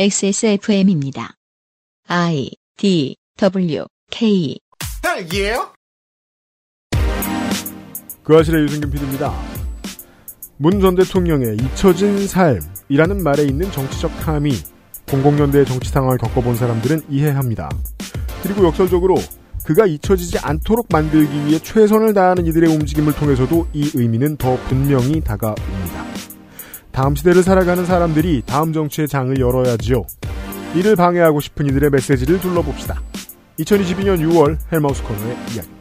XSFM입니다. I D W K 딸기예요? 그 아실의 유승균 PD입니다. 문 전 대통령의 잊혀진 삶이라는 말에 있는 정치적 함의, 00년대 정치 상황을 겪어본 사람들은 이해합니다. 그리고 역설적으로 그가 잊혀지지 않도록 만들기 위해 최선을 다하는 이들의 움직임을 통해서도 이 의미는 더 분명히 다가옵니다. 다음 시대를 살아가는 사람들이 다음 정치의 장을 열어야지요. 이를 방해하고 싶은 이들의 메시지를 둘러봅시다. 2022년 6월 헬마우스 코너의 이야기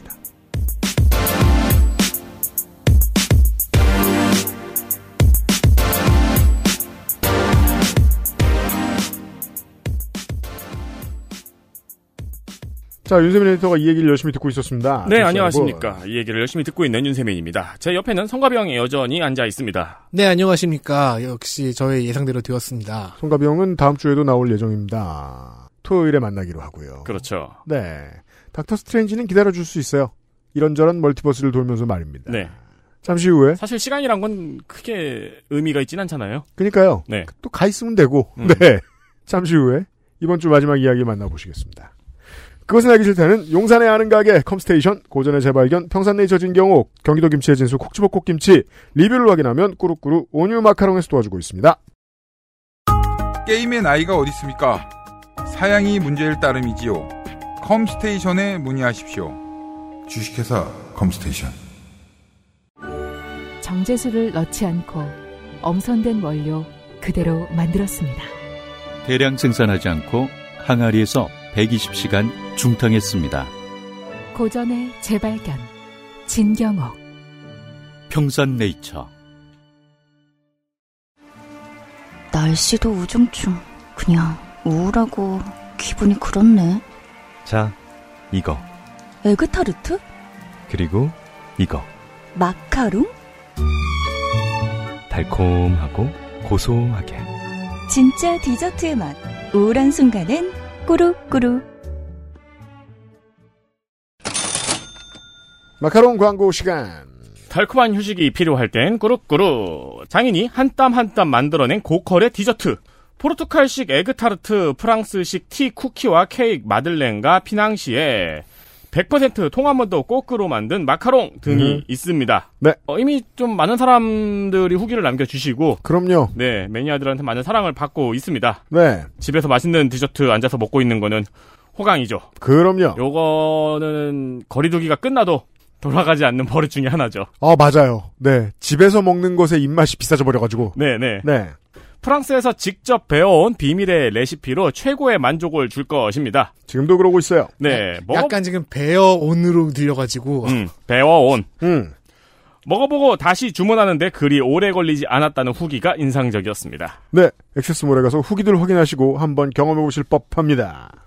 자, 윤세민 에디터가 이 얘기를 열심히 듣고 있었습니다. 네, 다시 안녕하십니까. 이 얘기를 열심히 듣고 있는 윤세민입니다. 제 옆에는 성가병이 여전히 앉아 있습니다. 네, 안녕하십니까. 역시 저의 예상대로 되었습니다. 한번 송가병은 다음 주에도 나올 예정입니다. 토요일에 만나기로 하고요. 그렇죠. 네. 닥터 스트레인지는 기다려줄 수 있어요. 이런저런 멀티버스를 돌면서 말입니다. 네. 잠시 후에. 사실 시간이란 건 크게 의미가 있진 않잖아요. 그니까요. 네. 또 가 있으면 되고. 음. 네. 잠시 후에 이번 주 마지막 이야기 만나보시겠습니다. 그것은 알기 싫다는 용산의 아는 가게 컴스테이션 고전의 재발견 평산 네이 젖은 경옥 경기도 김치의 진수 콕지볶고 김치 리뷰를 확인하면 꾸룩꾸룩 온유 마카롱에서 도와주고 있습니다. 게임의 나이가 어디 있습니까? 사양이 문제일 따름이지요. 컴스테이션에 문의하십시오. 주식회사 컴스테이션. 정제수를 넣지 않고 엄선된 원료 그대로 만들었습니다. 대량 생산하지 않고 항아리에서 120시간 중탕했습니다. 고전의 재발견 진경옥 평산네이처 날씨도 우중충. 그냥 우울하고 기분이 그렇네. 자, 이거. 에그타르트? 그리고 이거. 마카롱? 달콤하고 고소하게. 진짜 디저트의 맛. 우울한 순간엔 꾸룩꾸룩. 마카롱 광고 시간. 달콤한 휴식이 필요할 땐 꾸룩꾸룩. 장인이 한 땀 한 땀 만들어낸 고퀄의 디저트. 포르투갈식 에그타르트, 프랑스식 tea 쿠키와 케이크, 마들렌과 피낭시에 100% 통아몬드 coque로 만든 마카롱 등이 음. 있습니다. 네. 어, 이미 좀 많은 사람들이 후기를 남겨주시고, 그럼요. 네, 매니아들한테 많은 사랑을 받고 있습니다. 네. 집에서 맛있는 디저트 앉아서 먹고 있는 거는 호강이죠. 그럼요. 요거는 거리두기가 끝나도 돌아가지 않는 버릇 중에 하나죠. 아, 맞아요. 네. 집에서 먹는 것의 입맛이 비싸져 버려가지고. 네네. 네. 프랑스에서 직접 배워온 비밀의 레시피로 최고의 만족을 줄 것입니다. 지금도 그러고 있어요. 네, 먹어, 약간 지금 베어온으로 들려가지고 음, 배워온. 음. 먹어보고 다시 주문하는데 그리 오래 걸리지 않았다는 후기가 인상적이었습니다. 네. 액세스몰에 가서 후기들 확인하시고 한번 경험해 보실 법합니다.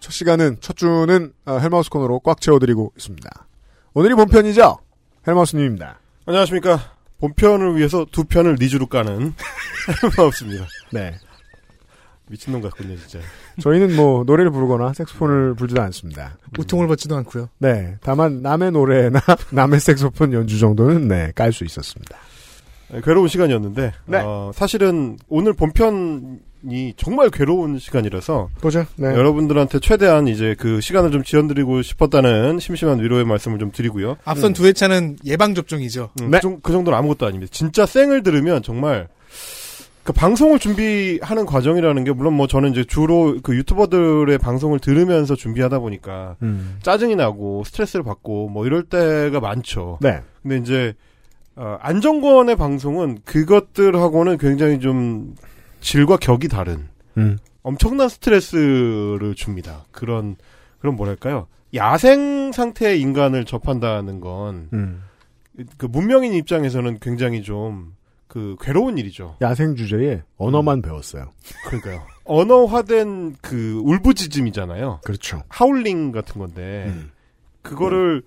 첫 시간은 첫 주는 아, 헬마우스 코너로 꽉 채워드리고 있습니다. 오늘이 본편이죠. 헬마우스님입니다. 안녕하십니까 본편을 위해서 두 편을 니주로 까는 헬마우스입니다 네. 미친놈 같군요 진짜 저희는 뭐 노래를 부르거나 색소폰을 불지도 않습니다. 웃통을 벗지도 않고요. 네. 다만 남의 노래나 남의 색소폰 연주 정도는 네, 깔 수 있었습니다. 네, 괴로운 시간이었는데 네. 어, 사실은 오늘 본편 이 정말 괴로운 시간이라서 보죠. 네. 여러분들한테 최대한 이제 그 시간을 좀 지연드리고 싶었다는 심심한 위로의 말씀을 좀 드리고요. 앞선 두 회차는 예방 접종이죠. 음, 네. 그, 정, 그 정도는 아무것도 아닙니다. 진짜 생을 들으면 정말 그 방송을 준비하는 과정이라는 게 물론 뭐 저는 이제 주로 그 유튜버들의 방송을 들으면서 준비하다 보니까 음. 짜증이 나고 스트레스를 받고 뭐 이럴 때가 많죠. 네. 근데 이제 어, 안정권의 방송은 그것들하고는 굉장히 좀 질과 격이 다른 음. 엄청난 스트레스를 줍니다. 그런 그런 뭐랄까요? 야생 상태의 인간을 접한다는 건 음. 그 문명인 입장에서는 굉장히 좀 그 괴로운 일이죠. 야생 주제에 언어만 배웠어요. 그러니까요. 언어화된 그 울부짖음이잖아요. 그렇죠. 하울링 같은 건데 그거를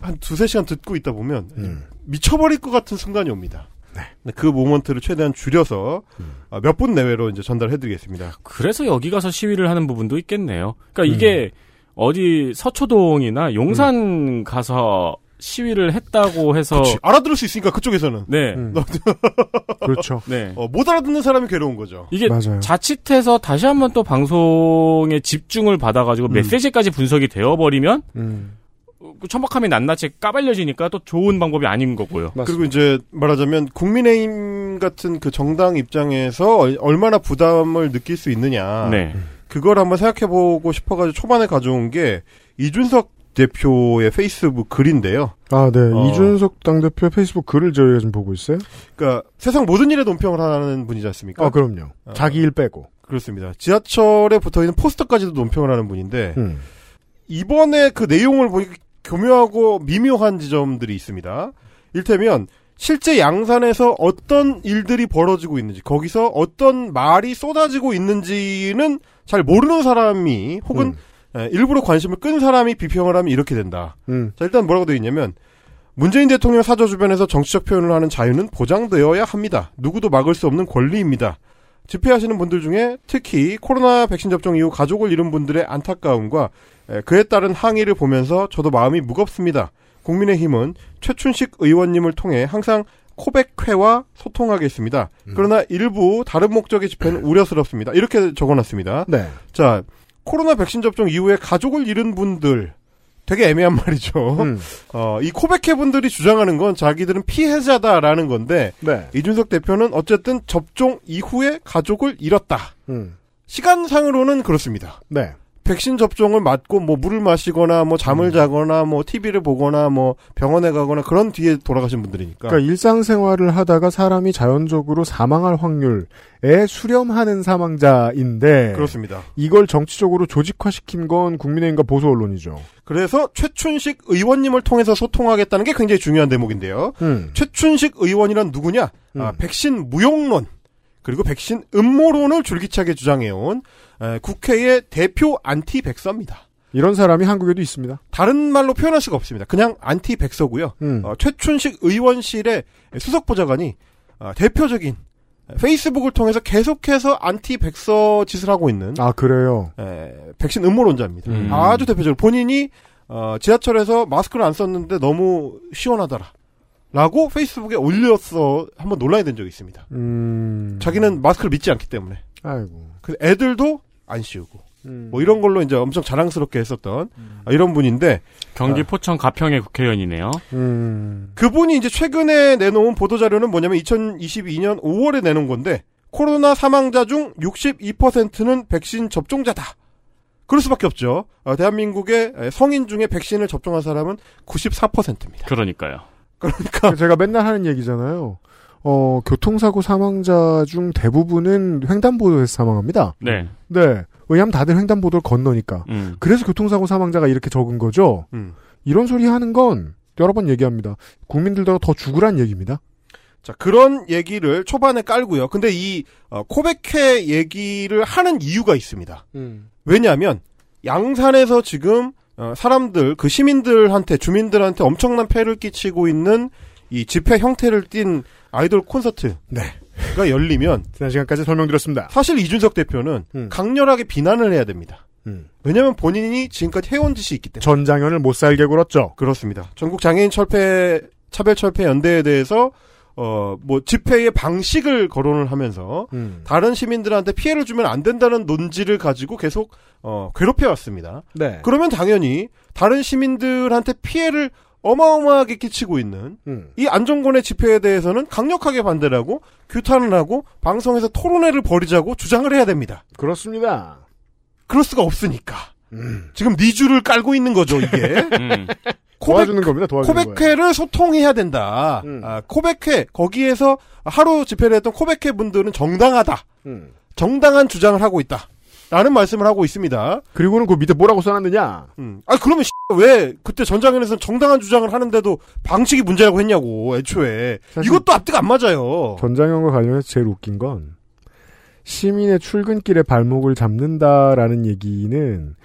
한 두세 시간 듣고 있다 보면 음. 미쳐버릴 것 같은 순간이 옵니다. 네, 그 모먼트를 최대한 줄여서 어, 몇분 내외로 이제 전달해드리겠습니다. 그래서 여기 가서 시위를 하는 부분도 있겠네요. 그러니까 음. 이게 어디 서초동이나 용산 가서 시위를 했다고 해서 그치. 알아들을 수 있으니까 그쪽에서는 네. 그렇죠. 네. 어, 못 알아듣는 사람이 괴로운 거죠. 이게 맞아요. 자칫해서 다시 한번 또 방송에 집중을 받아가지고 메시지까지 분석이 되어버리면 음. 그 천박함이 낱낱이 까발려지니까 또 좋은 방법이 아닌 거고요. 그리고 이제 말하자면 국민의힘 같은 그 정당 입장에서 얼- 얼마나 부담을 느낄 수 있느냐. 네. 그걸 한번 생각해보고 싶어가지고 초반에 가져온 게 이준석 대표의 페이스북 글인데요. 아, 네. 어. 이준석 당대표 페이스북 글을 저희가 지금 보고 있어요. 그러니까 세상 모든 일에 논평을 하는 분이지 않습니까? 아, 그럼요. 어. 자기 일 빼고. 그렇습니다. 지하철에 붙어 있는 포스터까지도 논평을 하는 분인데 음. 이번에 그 내용을 보니까 교묘하고 미묘한 지점들이 있습니다. 일테면 실제 양산에서 어떤 일들이 벌어지고 있는지 거기서 어떤 말이 쏟아지고 있는지는 잘 모르는 사람이 혹은 에, 일부러 관심을 끈 사람이 비평을 하면 이렇게 된다. 음. 자 일단 뭐라고 되어 있냐면 문재인 대통령 사저 주변에서 정치적 표현을 하는 자유는 보장되어야 합니다. 누구도 막을 수 없는 권리입니다. 집회하시는 분들 중에 특히 코로나 백신 접종 이후 가족을 잃은 분들의 안타까움과 에, 그에 따른 항의를 보면서 저도 마음이 무겁습니다. 국민의힘은 최춘식 의원님을 통해 항상 코백회와 소통하겠습니다. 그러나 일부 다른 목적의 집회는 우려스럽습니다. 이렇게 적어놨습니다. 네. 자, 코로나 백신 접종 이후에 가족을 잃은 분들 되게 애매한 말이죠. 음. 어, 이 코백회 분들이 주장하는 건 자기들은 피해자다라는 건데 네. 이준석 대표는 어쨌든 접종 이후에 가족을 잃었다. 음. 시간상으로는 그렇습니다. 네. 백신 접종을 맞고 뭐 물을 마시거나 뭐 잠을 음. 자거나 뭐 TV를 보거나 뭐 병원에 가거나 그런 뒤에 돌아가신 분들이니까. 그러니까 일상생활을 하다가 사람이 자연적으로 사망할 확률에 수렴하는 사망자인데 그렇습니다. 이걸 정치적으로 조직화시킨 건 국민의힘과 보수 언론이죠. 그래서 최춘식 의원님을 통해서 소통하겠다는 게 굉장히 중요한 대목인데요. 음. 최춘식 의원이란 누구냐? 아, 백신 무용론 그리고 백신 음모론을 줄기차게 주장해온 에, 국회의 대표 anti-vaxxer입니다. 이런 사람이 한국에도 있습니다. 다른 말로 표현할 수가 없습니다. 그냥 anti-vaxxer고요. 음. 어, 최춘식 의원실의 수석 보좌관이 어, 대표적인 페이스북을 통해서 계속해서 anti-vaxxer 짓을 하고 있는 아 그래요. 에, 백신 음모론자입니다. 음. 아주 대표적으로 본인이 어, 지하철에서 마스크를 안 썼는데 너무 시원하더라. 라고 페이스북에 올렸어 한번 논란이 된 적이 있습니다. 음. 자기는 마스크를 믿지 않기 때문에. 아이고. 그 애들도 안 씌우고. 음. 뭐 이런 걸로 이제 엄청 자랑스럽게 했었던 아, 이런 분인데 경기 포천 가평의 국회의원이네요. 음. 그분이 이제 최근에 내놓은 보도 자료는 뭐냐면 2022년 5월에 내놓은 건데 코로나 사망자 중 62%는 백신 접종자다. 그럴 수밖에 없죠. 어, 대한민국의 성인 중에 백신을 접종한 사람은 94%입니다. 그러니까요. 그러니까 제가 맨날 하는 얘기잖아요. 어, 교통사고 사망자 중 대부분은 횡단보도에서 사망합니다. 네. 네. 왜냐하면 다들 횡단보도를 건너니까. 음. 그래서 교통사고 사망자가 이렇게 적은 거죠. 음. 이런 소리 하는 건 여러 번 얘기합니다. 국민들도 더 죽으란 얘기입니다. 자, 그런 얘기를 초반에 깔고요. 근데 이 어, 코백회 얘기를 하는 이유가 있습니다. 왜냐하면 양산에서 지금 어, 사람들 그 시민들한테 주민들한테 엄청난 폐를 끼치고 있는 이 집회 형태를 띈 아이돌 콘서트가 네. 열리면 지난 시간까지 설명드렸습니다. 사실 이준석 대표는 음. 강렬하게 비난을 해야 됩니다. 음. 왜냐하면 본인이 지금까지 해온 짓이 있기 때문에 전장현을 못 살게 굴었죠. 그렇습니다. 전국 장애인 철폐 차별 철폐 연대에 대해서 어 뭐 집회의 방식을 거론을 하면서 음. 다른 시민들한테 피해를 주면 안 된다는 논지를 가지고 계속 어 괴롭혀 왔습니다. 네. 그러면 당연히 다른 시민들한테 피해를 어마어마하게 끼치고 있는 음. 이 안정권의 집회에 대해서는 강력하게 반대를 하고 규탄을 하고 방송에서 토론회를 벌이자고 주장을 해야 됩니다. 그렇습니다. 그럴 수가 없으니까. 음. 지금 네 줄을 깔고 있는 거죠, 이게. 음. 도와주는 겁니다. 도와주는 거예요. 코백회를 소통해야 된다. 음. 아, 코백회 거기에서 하루 집회를 했던 코백회 분들은 정당하다. 음. 정당한 주장을 하고 있다. 라는 말씀을 하고 있습니다. 그리고는 그 밑에 뭐라고 써놨느냐? 음. 아 그러면 왜 그때 전장현에서는 정당한 주장을 하는데도 방식이 문제라고 했냐고 애초에 이것도 앞뒤가 안 맞아요. 전장현과 관련해서 제일 웃긴 건 시민의 출근길에 발목을 잡는다라는 얘기는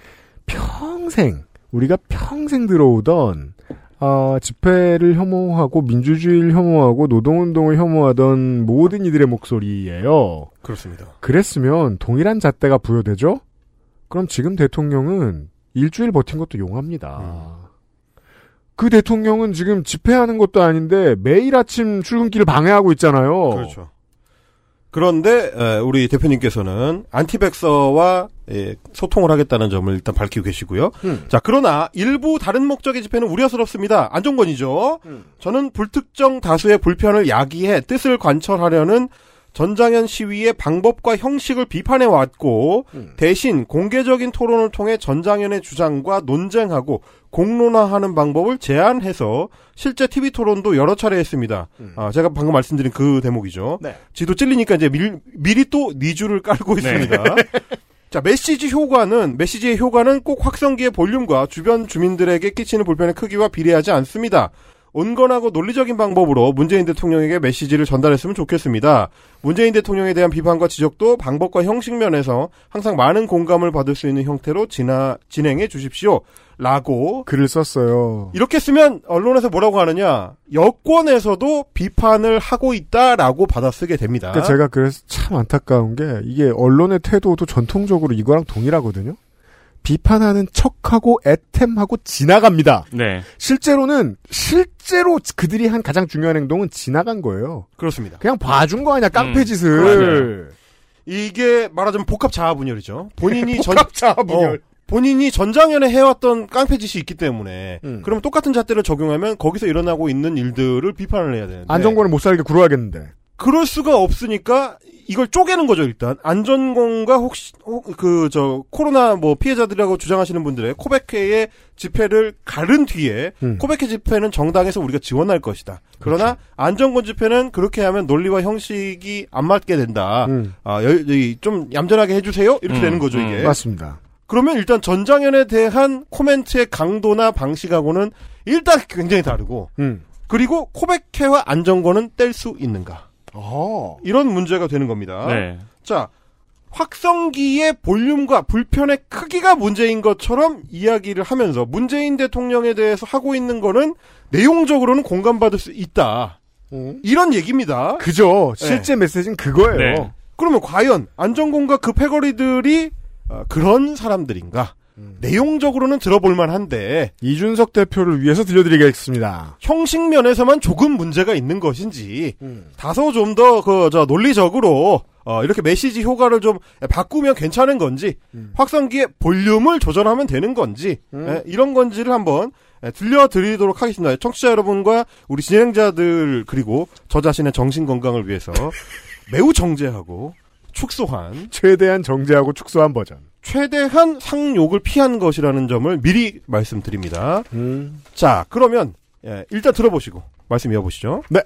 평생 우리가 평생 들어오던 어, 집회를 혐오하고 민주주의를 혐오하고 노동운동을 혐오하던 모든 이들의 목소리예요. 그렇습니다. 그랬으면 동일한 잣대가 부여되죠? 그럼 지금 대통령은 일주일 버틴 것도 용합니다. 그 대통령은 지금 집회하는 것도 아닌데 매일 아침 출근길을 방해하고 있잖아요. 그렇죠. 그런데 에, 우리 대표님께서는 안티백서와 예, 소통을 하겠다는 점을 일단 밝히고 계시고요. 음. 자, 그러나 일부 다른 목적의 집회는 우려스럽습니다. 안정권이죠. 저는 불특정 다수의 불편을 야기해 뜻을 관철하려는 전장현 시위의 방법과 형식을 비판해 왔고 대신 공개적인 토론을 통해 전장현의 주장과 논쟁하고 공론화하는 방법을 제안해서 실제 TV 토론도 여러 차례 했습니다. 아, 제가 방금 말씀드린 그 대목이죠. 지도 찔리니까 이제 밀- 미리 또 니주를 깔고 네. 있습니다. 자, 메시지 효과는, 메시지의 효과는 꼭 확성기의 볼륨과 주변 주민들에게 끼치는 불편의 크기와 비례하지 않습니다. 온건하고 논리적인 방법으로 문재인 대통령에게 메시지를 전달했으면 좋겠습니다. 문재인 대통령에 대한 비판과 지적도 방법과 형식 면에서 항상 많은 공감을 받을 수 있는 형태로 진화, 진행해 주십시오. 라고 글을 썼어요. 이렇게 쓰면 언론에서 뭐라고 하느냐 여권에서도 비판을 하고 있다라고 받아쓰게 됩니다. 그러니까 제가 그래서 참 안타까운 게 이게 언론의 태도도 전통적으로 이거랑 동일하거든요. 비판하는 척하고 애템하고 지나갑니다. 네. 실제로는 실제로 그들이 한 가장 중요한 행동은 지나간 거예요. 그렇습니다. 그냥 봐준 거 아니야 깡패 음, 짓을. 맞아요. 이게 말하자면 복합 자아분열이죠. 본인이 전 복합 자아분열. 어, 본인이 전장현에 해왔던 깡패 짓이 있기 때문에 음. 그럼 똑같은 잣대를 적용하면 거기서 일어나고 있는 일들을 비판을 해야 되는데 안정권을 못 살게 굴어야겠는데. 그럴 수가 없으니까 이걸 쪼개는 거죠 일단 안전공과 혹시 그 저 코로나 뭐 피해자들이라고 주장하시는 분들의 코백회의 집회를 가른 뒤에 음. 코백회 집회는 정당에서 우리가 지원할 것이다. 그러나 안전권 집회는 그렇게 하면 논리와 형식이 안 맞게 된다. 음. 아, 여- 이- 좀 얌전하게 해주세요. 이렇게 음, 되는 거죠 음, 이게. 맞습니다. 그러면 일단 전장현에 대한 코멘트의 강도나 방식하고는 일단 굉장히 다르고 음. 그리고 코백회와 안정권은 뗄 수 있는가? 어. 이런 문제가 되는 겁니다. 네. 자, 확성기의 볼륨과 불편의 크기가 문제인 것처럼 이야기를 하면서 문재인 대통령에 대해서 하고 있는 거는 내용적으로는 공감받을 수 있다. 이런 얘기입니다. 그죠. 네. 실제 메시지는 그거예요. 네. 그러면 과연 안전공과 그 패거리들이 어, 그런 사람들인가? 내용적으로는 들어볼 만 한데 이준석 대표를 위해서 들려드리겠습니다. 형식 면에서만 조금 문제가 있는 것인지 다소 좀 더 그 저 논리적으로 어, 이렇게 메시지 효과를 좀 바꾸면 괜찮은 건지 확성기의 볼륨을 조절하면 되는 건지 예, 이런 건지를 한번 예, 들려드리도록 하겠습니다. 청취자 여러분과 우리 진행자들 그리고 저 자신의 정신 건강을 위해서 매우 정제하고 축소한 최대한 정제하고 축소한 버전. 최대한 상욕을 피한 것이라는 점을 미리 말씀드립니다. 음. 자, 그러면 예, 일단 들어보시고 말씀 이어보시죠. 네.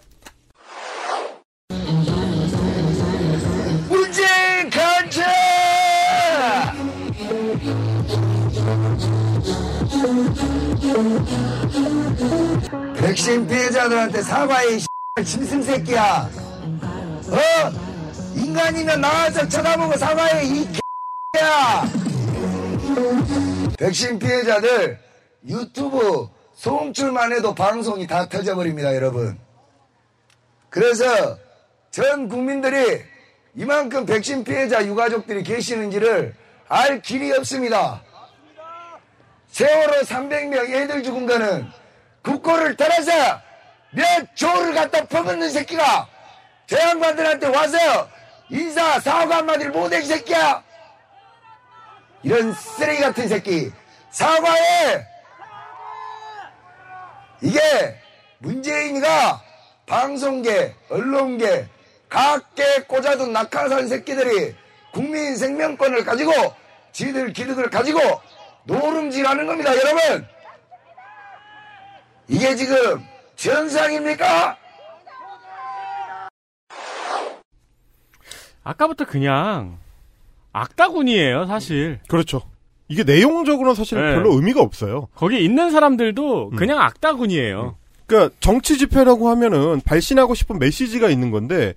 문재인 간다! 백신 피해자들한테 사과해, 이 짐승 새끼야. 어? 인간이면 나와서 쳐다보고 사과해, 이 개 야. 백신 피해자들 유튜브 송출만 해도 방송이 다 터져버립니다, 여러분. 그래서 전 국민들이 이만큼 백신 피해자 유가족들이 계시는지를 알 길이 없습니다. 세월호 300명 애들 죽은 거는 국고를 떨어서 몇 조를 갖다 퍼붓는 새끼가 저 양반들한테 와서 인사 사과 한마디를 못해 이 새끼야 이런 쓰레기 같은 새끼. 사과해! 이게 문재인이가 방송계 언론계 각계 꽂아둔 낙하산 새끼들이 국민 생명권을 가지고 지들 기득을 가지고 노름질하는 겁니다 여러분! 이게 지금 전상입니까? 아까부터 그냥 악다군이에요, 사실. 그렇죠. 이게 내용적으로는 사실 네. 별로 의미가 없어요. 거기 있는 사람들도 음. 그냥 악다군이에요. 그러니까 정치 집회라고 하면은 발신하고 싶은 메시지가 있는 건데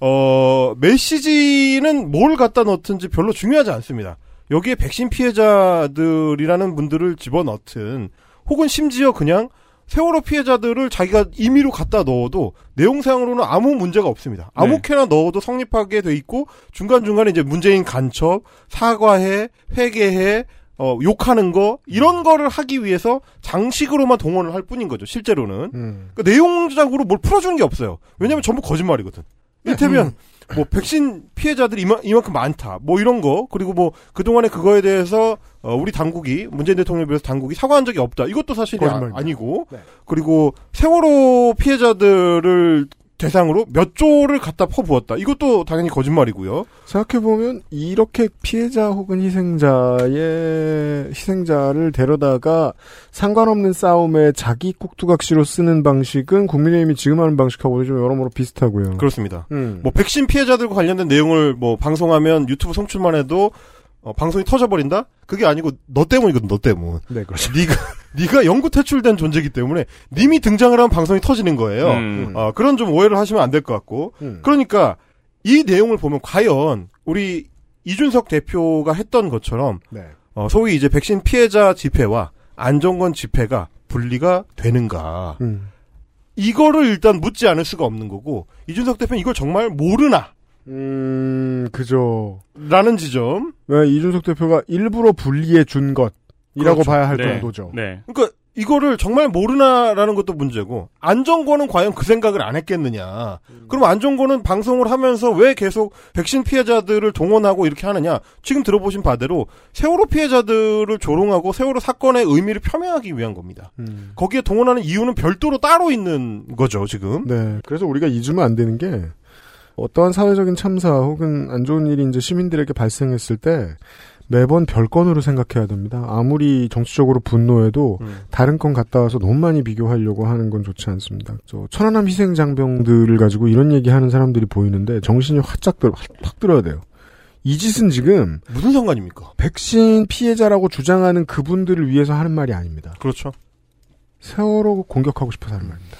어 메시지는 뭘 갖다 넣든지 별로 중요하지 않습니다. 여기에 백신 피해자들이라는 분들을 집어넣든 혹은 심지어 그냥 세월호 피해자들을 자기가 임의로 갖다 넣어도 내용상으로는 아무 문제가 없습니다. 아무렇게나 넣어도 성립하게 돼 있고 중간중간에 이제 문재인 간첩, 사과해, 회개해, 어, 욕하는 거 이런 거를 하기 위해서 장식으로만 동원을 할 뿐인 거죠. 실제로는. 음. 그러니까 내용적으로 뭘 풀어주는 게 없어요. 왜냐면 전부 거짓말이거든. 이를테면 뭐 백신 피해자들이 이만, 이만큼 많다. 뭐 이런 거 그리고 뭐 그동안에 그거에 대해서 어, 우리 당국이 문재인 대통령에 비해서 당국이 사과한 적이 없다. 이것도 사실이 아, 거짓말입니다. 아니고 그리고 세월호 피해자들을 대상으로 몇 조를 갖다 퍼부었다. 이것도 당연히 거짓말이고요. 생각해보면 이렇게 피해자 혹은 희생자의 희생자를 데려다가 상관없는 싸움에 자기 꼭두각시로 쓰는 방식은 국민의힘이 지금 하는 방식하고 좀 여러모로 비슷하고요. 그렇습니다. 음. 뭐 백신 피해자들과 관련된 내용을 뭐 방송하면 유튜브 송출만 해도 어, 방송이 터져버린다? 그게 아니고 너 때문이거든. 너 때문. 네, 그렇죠. 네가 네가 영구 퇴출된 존재이기 때문에 님이 등장을 하면 방송이 터지는 거예요. 음. 어, 그런 좀 오해를 하시면 안 될 것 같고. 음. 그러니까 이 내용을 보면 과연 우리 이준석 대표가 했던 것처럼 네. 어, 소위 이제 백신 피해자 집회와 안정권 집회가 분리가 되는가? 음. 이거를 일단 묻지 않을 수가 없는 거고 이준석 대표는 이걸 정말 모르나? 음, 그죠. 라는 지점. 왜 이준석 대표가 일부러 분리해 준 것이라고 그렇죠. 봐야 할 네. 정도죠. 네. 그러니까 이거를 정말 모르나라는 것도 문제고 안정권은 과연 그 생각을 안 했겠느냐. 그럼 안정권은 방송을 하면서 왜 계속 백신 피해자들을 동원하고 이렇게 하느냐. 지금 들어보신 바대로 세월호 피해자들을 조롱하고 세월호 사건의 의미를 폄훼하기 위한 겁니다. 음. 거기에 동원하는 이유는 별도로 따로 있는 거죠, 지금. 네. 그래서 우리가 잊으면 안 되는 게 어떠한 사회적인 참사 혹은 안 좋은 일이 이제 시민들에게 발생했을 때 매번 별건으로 생각해야 됩니다. 아무리 정치적으로 분노해도 음. 다른 건 갔다 와서 너무 많이 비교하려고 하는 건 좋지 않습니다. 저 천안함 희생 장병들을 가지고 이런 얘기하는 사람들이 보이는데 정신이 화짝 들어 확 들어야 돼요. 이 짓은 지금 무슨 상관입니까? 백신 피해자라고 주장하는 그분들을 위해서 하는 말이 아닙니다. 그렇죠. 세월호 공격하고 싶어서 하는 말입니다.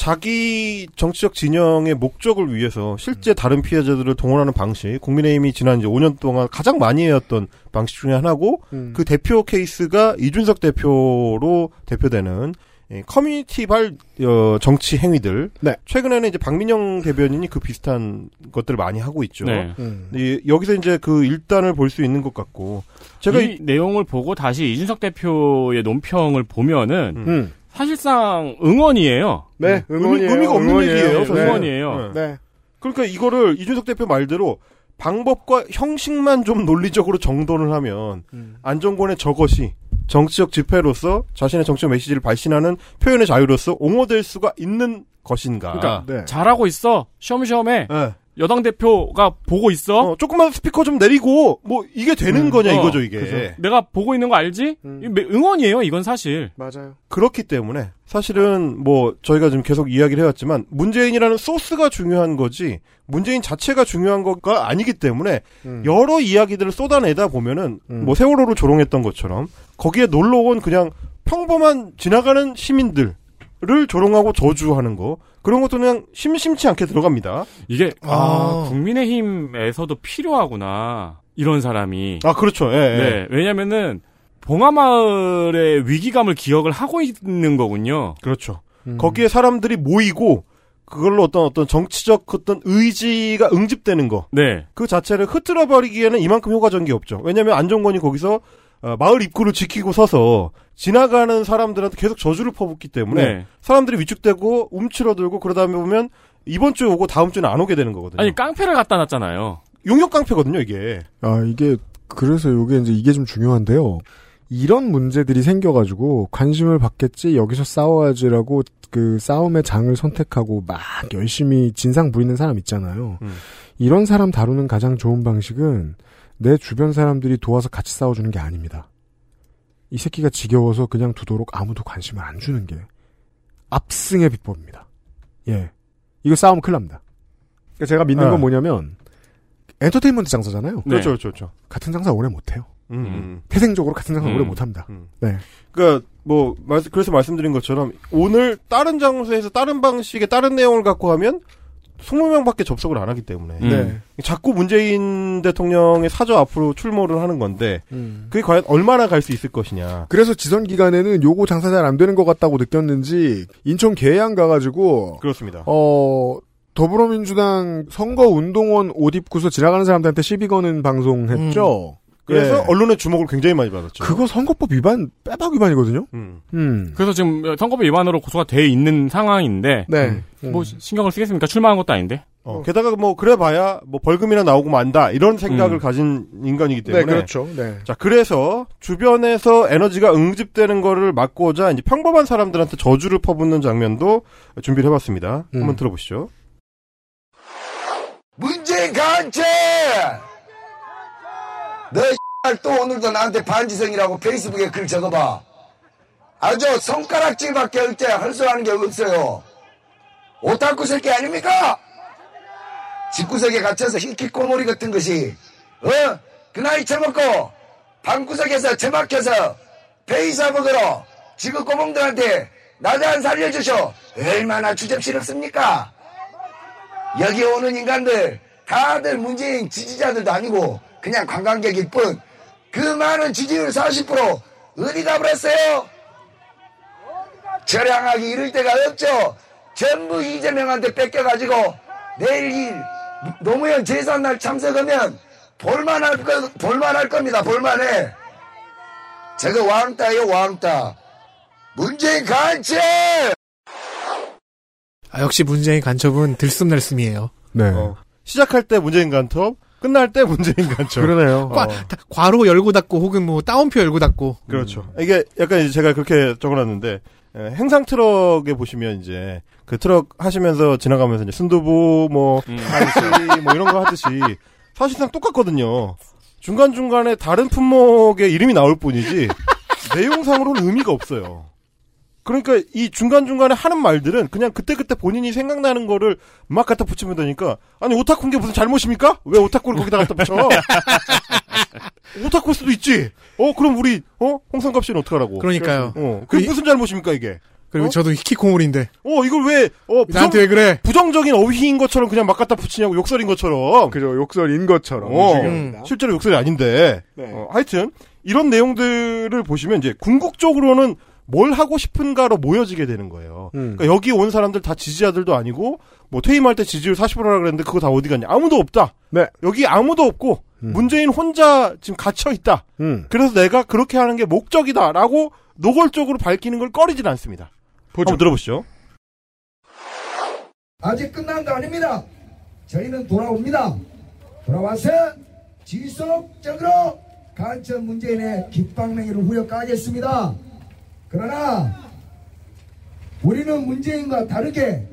자기 정치적 진영의 목적을 위해서 실제 다른 피해자들을 동원하는 방식, 국민의힘이 지난 이제 5년 동안 가장 많이 해왔던 방식 중에 하나고, 음. 그 대표 케이스가 이준석 대표로 대표되는 예, 커뮤니티발 어, 정치 행위들. 네. 최근에는 이제 박민영 대변인이 그 비슷한 것들을 많이 하고 있죠. 네. 음. 이, 여기서 이제 그 일단을 볼 수 있는 것 같고, 제가 이, 내용을 보고 다시 이준석 대표의 논평을 보면은 음. 사실상 응원이에요. 네, 의미, 응원이에요. 의미 가 없는 응원이에요. 얘기예요. 네. 사실. 응원이에요. 네. 네. 그러니까 이거를 이준석 대표 말대로 방법과 형식만 좀 논리적으로 정돈을 하면 음. 안정권의 저것이 정치적 집회로서 자신의 정치적 메시지를 발신하는 표현의 자유로서 옹호될 수가 있는 것인가. 그러니까 네. 잘하고 있어. 쉬엄쉬엄해. 예. 여당 대표가 보고 있어. 어, 조금만 스피커 좀 내리고 뭐 이게 되는 음. 거냐 어, 이거죠 이게. 그죠. 내가 보고 있는 거 알지? 음. 응원이에요. 이건 사실. 맞아요. 그렇기 때문에 사실은 뭐 저희가 지금 계속 이야기를 해왔지만 문재인이라는 소스가 중요한 거지 문재인 자체가 중요한 거가 아니기 때문에 음. 여러 이야기들을 쏟아내다 보면은 음. 뭐 세월호를 조롱했던 것처럼 거기에 놀러 온 그냥 평범한 지나가는 시민들을 조롱하고 저주하는 거 그런 것도 그냥 심심치 않게 들어갑니다. 이게 아, 아. 국민의힘에서도 필요하구나. 이런 사람이. 아 그렇죠. 예, 예. 네. 왜냐면은 봉하마을의 위기감을 기억을 하고 있는 거군요. 그렇죠. 음. 거기에 사람들이 모이고 그걸로 어떤 어떤 정치적 어떤 의지가 응집되는 거. 네. 그 자체를 흐트러 버리기에는 이만큼 효과적인 게 없죠. 왜냐하면 안정권이 거기서 어, 마을 입구를 지키고 서서 지나가는 사람들한테 계속 저주를 퍼붓기 때문에 네. 사람들이 위축되고 움츠러들고 그러다 보면 이번 주에 오고 다음 주는 안 오게 되는 거거든요. 아니 깡패를 갖다 놨잖아요. 용역 깡패거든요, 이게. 아, 이게, 그래서 요게 이제 이게 좀 중요한데요. 이런 문제들이 생겨가지고 관심을 받겠지, 여기서 싸워야지라고 그 싸움의 장을 선택하고 막 열심히 진상 부리는 사람 있잖아요. 음. 이런 사람 다루는 가장 좋은 방식은 내 주변 사람들이 도와서 같이 싸워주는 게 아닙니다. 이 새끼가 지겨워서 그냥 두도록 아무도 관심을 안 주는 게 압승의 비법입니다. 예. 이거 싸우면 큰일 납니다. 그러니까 제가 믿는 네. 건 뭐냐면 엔터테인먼트 장사잖아요. 네. 그렇죠, 그렇죠, 그렇죠. 같은 장사 오래 못해요. 음, 음. 태생적으로 같은 장사 음. 오래 못합니다. 음. 네. 그러니까 뭐 말- 그래서 말씀드린 것처럼 오늘 다른 장소에서 다른 방식의 다른 내용을 갖고 하면 20명밖에 접속을 안 하기 때문에 음. 네. 자꾸 문재인 대통령의 사저 앞으로 출몰을 하는 건데 음. 그게 과연 얼마나 갈 수 있을 것이냐. 그래서 지선 기간에는 요거 장사 잘 안 되는 것 같다고 느꼈는지 인천 계양 가가지고 그렇습니다. 어 더불어민주당 선거 운동원 옷 입고서 지나가는 사람들한테 시비 거는 방송했죠. 그래서 예. 언론의 주목을 굉장히 많이 받았죠. 그거 선거법 위반 빼박 위반이거든요. 음. 음. 그래서 지금 선거법 위반으로 고소가 돼 있는 상황인데 네. 뭐 시- 신경을 쓰겠습니까? 출마한 것도 아닌데. 어, 게다가 뭐 그래봐야 뭐 벌금이나 나오고 만다 이런 생각을 음. 가진 인간이기 네, 때문에 그렇죠. 네. 자 그래서 주변에서 에너지가 응집되는 거를 막고자 이제 평범한 사람들한테 저주를 퍼붓는 장면도 준비를 해봤습니다. 음. 한번 들어보시죠. 문재인 간체! 너 또 오늘도 나한테 반지성이라고 페이스북에 글 적어봐. 아주 손가락질밖에 할때할수 하는 게 없어요. 오타쿠 새끼 아닙니까? 집구석에 갇혀서 히키코모리 같은 것이 어? 그 나이 처먹고 방구석에서 처박혀서 페이사 먹으러 지금 꼬몽들한테 나도 살려주셔 얼마나 주접스럽습니까? 여기 오는 인간들 다들 문재인 지지자들도 아니고 그냥 관광객일 뿐 그 많은 지지율 40% 어디 가버렸어요? 저량하기 이럴 데가 없죠. 전부 이재명한테 뺏겨가지고 내일 이 노무현 제삿날 참석하면 볼만할 거, 볼만할 겁니다. 볼만해. 저거 왕따예요, 왕따. 문재인 간체! 아, 역시 문재인 간첩은 들숨날숨이에요. 네. 어, 시작할 때 문재인 간첩, 끝날 때 문재인 간첩. 그러네요. 과, 다- 괄호 열고 닫고 혹은 뭐 따옴표 열고 닫고. 그렇죠. 이게 약간 이제 제가 그렇게 적어놨는데 에, 행상 트럭에 보시면 이제 그 트럭 하시면서 지나가면서 이제 순두부 뭐 음. 아저씨 뭐 이런 거 하듯이 사실상 똑같거든요. 중간 중간에 다른 품목의 이름이 나올 뿐이지 내용상으로는 의미가 없어요. 그러니까 이 중간 중간에 하는 말들은 그냥 그때 그때 본인이 생각나는 거를 막 갖다 붙이면 되니까 아니 오타쿠인 게 무슨 잘못입니까? 왜 오타쿠를 거기다 갖다 붙여? 오타쿠일 수도 있지. 어 그럼 우리 어 홍성갑 씨는 어떡하라고? 그러니까요. 어 그게 그- 무슨 잘못입니까 이게? 그리고 어? 저도 히키코모리인데. 어 이걸 왜어 나한테 왜 그래? 부정적인 어휘인 것처럼 그냥 막 갖다 붙이냐고 욕설인 것처럼. 그죠. 욕설인 것처럼. 어, 중요합니다. 실제로 욕설이 아닌데. 네. 어, 하여튼 이런 내용들을 보시면 이제 궁극적으로는 뭘 하고 싶은가로 모여지게 되는 거예요. 음. 그러니까 여기 온 사람들 다 지지자들도 아니고 뭐 퇴임할 때 지지율 40%라 그랬는데 그거 다 어디 갔냐? 아무도 없다. 네. 여기 아무도 없고 음. 문재인 혼자 지금 갇혀 있다. 음. 그래서 내가 그렇게 하는 게 목적이다라고 노골적으로 밝히는 걸 꺼리진 않습니다. 보죠. 한번 들어보시죠. 아직 끝난 거 아닙니다. 저희는 돌아옵니다. 돌아와서 지속적으로 간첩 문재인의 깃방맹이를 후려가겠습니다. 그러나 우리는 문재인과 다르게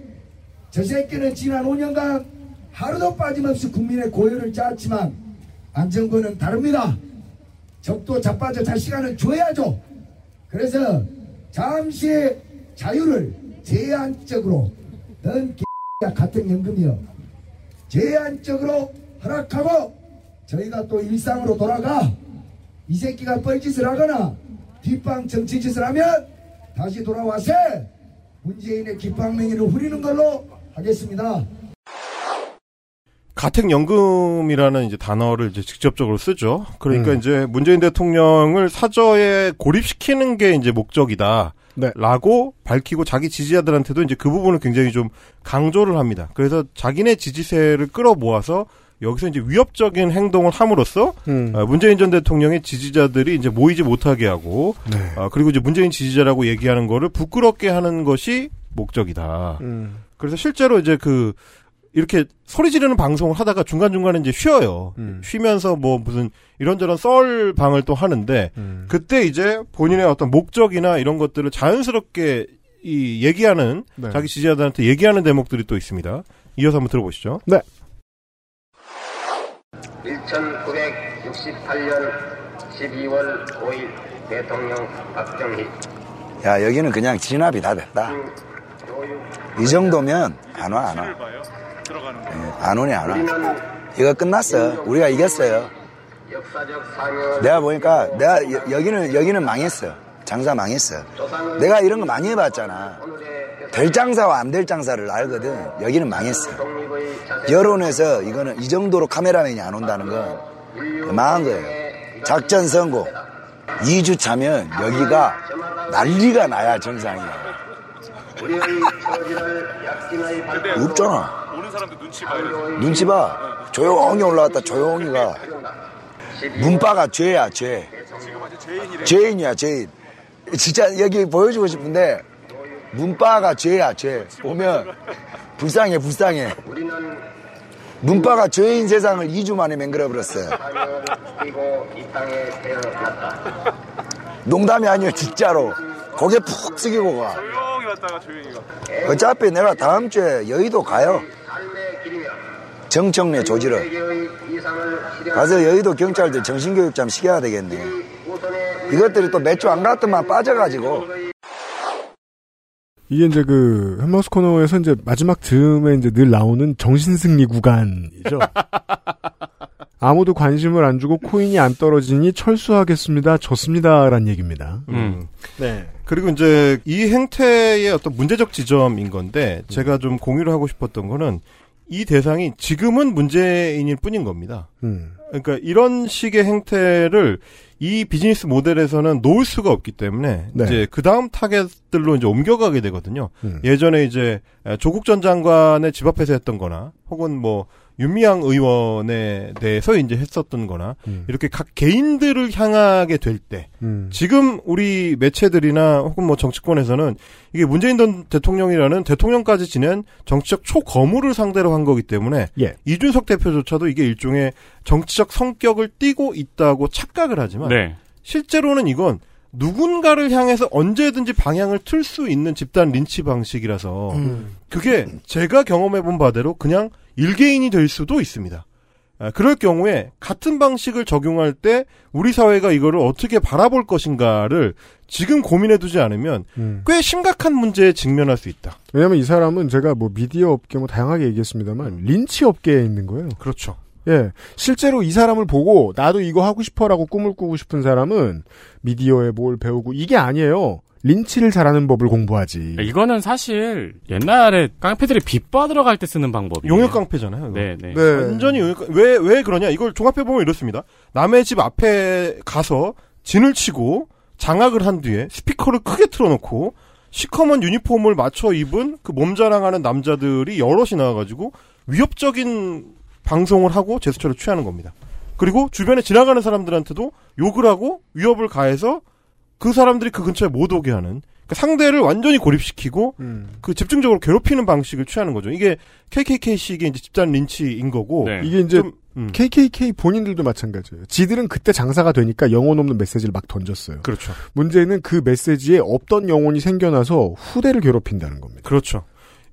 저 새끼는 지난 5년간 하루도 빠짐없이 국민의 고열을 쌓았지만 안정권은 다릅니다. 적도 자빠져 잘 시간을 줘야죠. 그래서 잠시 자유를 제한적으로 넌 X야 같은 연금이요. 제한적으로 허락하고 저희가 또 일상으로 돌아가 이 새끼가 뻘짓을 하거나 뒷방 정치짓을 하면 다시 돌아와서 문재인의 깃방맹이를 후리는 걸로 하겠습니다. 가택연금이라는 이제 단어를 이제 직접적으로 쓰죠. 그러니까 음. 이제 문재인 대통령을 사저에 고립시키는 게 이제 목적이다. 네. 라고 밝히고 자기 지지자들한테도 이제 그 부분을 굉장히 좀 강조를 합니다. 그래서 자기네 지지세를 끌어모아서 여기서 이제 위협적인 행동을 함으로써 음. 어, 문재인 전 대통령의 지지자들이 이제 모이지 못하게 하고 네. 어, 그리고 이제 문재인 지지자라고 얘기하는 거를 부끄럽게 하는 것이 목적이다. 음. 그래서 실제로 이제 그 이렇게 소리 지르는 방송을 하다가 중간중간에 이제 쉬어요. 음. 쉬면서 뭐 무슨 이런저런 썰 방을 또 하는데 음. 그때 이제 본인의 어떤 목적이나 이런 것들을 자연스럽게 이 얘기하는 네. 자기 지지자들한테 얘기하는 대목들이 또 있습니다. 이어서 한번 들어보시죠. 1968년 12월 5일 대통령 박정희 야 여기는 그냥 진압이 다 됐다. 이 정도면 안 와 안 와. 예, 안 오네 안 와. 이거 끝났어. 우리가 이겼어요. 내가 보니까 내가 여- 여기는 여기는 망했어. 장사 망했어. 내가 이런 거 많이 해봤잖아. 될 장사와 안 될 장사를 알거든. 여기는 망했어. 여론에서 이거는 이 정도로 카메라맨이 안 온다는 건 망한 거예요. 작전 성공. 2주 차면 여기가 난리가 나야 정상이야. 없잖아. 눈치 봐. 조용히 올라왔다 조용히 가. 문바가 죄야 죄. 죄인이야 죄인. 진짜 여기 보여주고 싶은데 문바가 죄야 죄. 보면 불쌍해 불쌍해. 문바가 죄인 세상을 2주 만에 맹글어 버렸어요. 농담이 아니에요 진짜로. 고개 푹 숙이고 가. 조용히 왔다가 조용히 가. 어차피 내가 다음 주에 여의도 가요. 정청래 조지러. 가서 여의도 경찰들 정신교육 좀 시켜야 되겠네. 이것들이 또 몇 주 안 갔더만 빠져가지고. 이게 이제 그 햄마우스 코너에서 이제 마지막 즈음에 이제 늘 나오는 정신승리 구간이죠. 아무도 관심을 안 주고 코인이 안 떨어지니 철수하겠습니다. 좋습니다라는 얘기입니다. 음. 네. 그리고 이제 이 행태의 어떤 문제적 지점인 건데 제가 좀 공유를 하고 싶었던 거는 이 대상이 지금은 문재인일 뿐인 겁니다. 음. 그러니까 이런 식의 행태를 이 비즈니스 모델에서는 놓을 수가 없기 때문에 네. 이제 그 다음 타겟들로 이제 옮겨가게 되거든요. 음. 예전에 이제 조국 전 장관의 집 앞에서 했던 거나 혹은 뭐 윤미향 의원에 대해서 이제 했었던 거나 음. 이렇게 각 개인들을 향하게 될때 음. 지금 우리 매체들이나 혹은 뭐 정치권에서는 이게 문재인 전 대통령이라는 대통령까지 지낸 정치적 초거물을 상대로 한 거기 때문에 예. 이준석 대표조차도 이게 일종의 정치적 성격을 띠고 있다고 착각을 하지만 네. 실제로는 이건 누군가를 향해서 언제든지 방향을 틀 수 있는 집단 린치 방식이라서 음. 그게 제가 경험해 본 바대로 그냥 일개인이 될 수도 있습니다. 아, 그럴 경우에 같은 방식을 적용할 때 우리 사회가 이거를 어떻게 바라볼 것인가를 지금 고민해 두지 않으면 음. 꽤 심각한 문제에 직면할 수 있다. 왜냐면 이 사람은 제가 뭐 미디어 업계 뭐 다양하게 얘기했습니다만 린치 업계에 있는 거예요. 그렇죠. 예. 실제로 이 사람을 보고 나도 이거 하고 싶어라고 꿈을 꾸고 싶은 사람은 미디어에 뭘 배우고 이게 아니에요. 린치를 잘하는 법을 공부하지. 이거는 사실 옛날에 깡패들이 빚 받으러 갈 때 쓰는 방법이에요. 용역 깡패잖아요. 이거. 네, 네. 완전히 용역 깡- 왜, 왜 그러냐? 이걸 종합해 보면 이렇습니다. 남의 집 앞에 가서 진을 치고 장악을 한 뒤에 스피커를 크게 틀어놓고 시커먼 유니폼을 맞춰 입은 그 몸자랑하는 남자들이 여럿이 나와가지고 위협적인 방송을 하고 제스처를 취하는 겁니다. 그리고 주변에 지나가는 사람들한테도 욕을 하고 위협을 가해서 그 사람들이 그 근처에 못 오게 하는 그러니까 상대를 완전히 고립시키고 음. 그 집중적으로 괴롭히는 방식을 취하는 거죠. 이게 KKK식의 이제 집단 린치인 거고 네. 이게 이제 좀, 음. KKK 본인들도 마찬가지예요. 지들은 그때 장사가 되니까 영혼 없는 메시지를 막 던졌어요. 그렇죠. 문제는 그 메시지에 없던 영혼이 생겨나서 후대를 괴롭힌다는 겁니다. 그렇죠.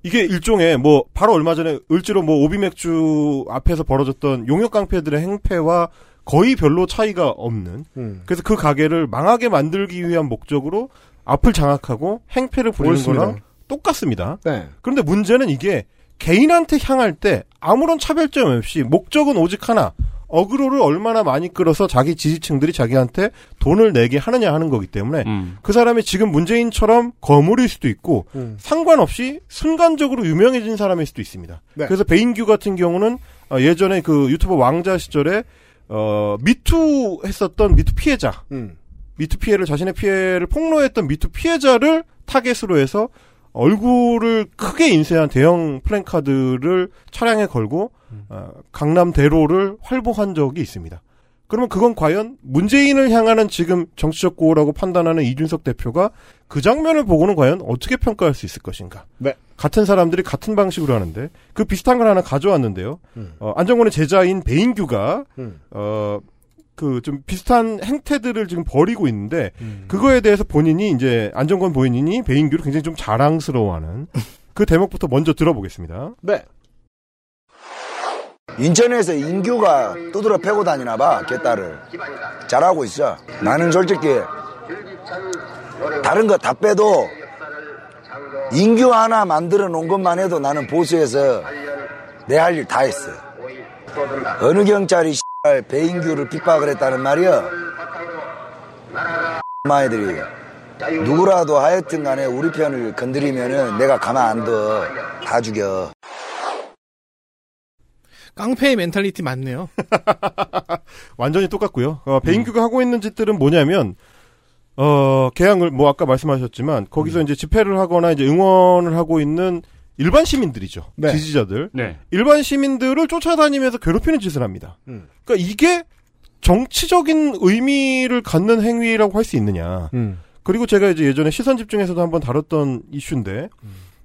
이게 일종의 뭐 바로 얼마 전에 을지로 뭐 오비맥주 앞에서 벌어졌던 용역 깡패들의 행패와 거의 별로 차이가 없는 음. 그래서 그 가게를 망하게 만들기 위한 목적으로 앞을 장악하고 행패를 부리는 옳습니다. 거랑 똑같습니다. 네. 그런데 문제는 이게 개인한테 향할 때 아무런 차별점 없이 목적은 오직 하나. 어그로를 얼마나 많이 끌어서 자기 지지층들이 자기한테 돈을 내게 하느냐 하는 거기 때문에 음. 그 사람이 지금 문재인처럼 거물일 수도 있고 음. 상관없이 순간적으로 유명해진 사람일 수도 있습니다. 네. 그래서 배인규 같은 경우는 어, 예전에 그 유튜버 왕자 시절에 어 미투 했었던 미투 피해자 음. 미투 피해를 자신의 피해를 폭로했던 미투 피해자를 타겟으로 해서 얼굴을 크게 인쇄한 대형 플랜카드를 차량에 걸고 어, 강남 대로를 활보한 적이 있습니다. 그러면 그건 과연 문재인을 향하는 지금 정치적 구호라고 판단하는 이준석 대표가 그 장면을 보고는 과연 어떻게 평가할 수 있을 것인가? 네. 같은 사람들이 같은 방식으로 하는데 그 비슷한 걸 하나 가져왔는데요. 어, 안정권의 제자인 베인규가 음. 어, 그 좀 비슷한 행태들을 지금 벌이고 있는데 음. 그거에 대해서 본인이 이제 안정권 본인이 베인규를 굉장히 좀 자랑스러워하는 그 대목부터 먼저 들어보겠습니다. 네. 인천에서 인규가 두드러 패고 다니나 봐, 개딸을. 잘하고 있어. 나는 솔직히 다른 거 다 빼도 인규 하나 만들어 놓은 것만 해도 나는 보수에서 내 할 일 다 했어요. 어느 경찰이 씨발 배인규를 핍박을 했다는 말이야? 마애들이 누구라도 하여튼 간에 우리 편을 건드리면은 내가 가만 안 둬. 다 죽여. 깡패의 멘탈리티 맞네요. 완전히 똑같고요. 어, 배인규가 하고 있는 짓들은 뭐냐면 어, 개항을 뭐 아까 말씀하셨지만 거기서 이제 집회를 하거나 이제 응원을 하고 있는 일반 시민들이죠. 네. 지지자들. 네. 일반 시민들을 쫓아다니면서 괴롭히는 짓을 합니다. 음. 그러니까 이게 정치적인 의미를 갖는 행위라고 할 수 있느냐. 음. 그리고 제가 이제 예전에 시선 집중에서도 한번 다뤘던 이슈인데,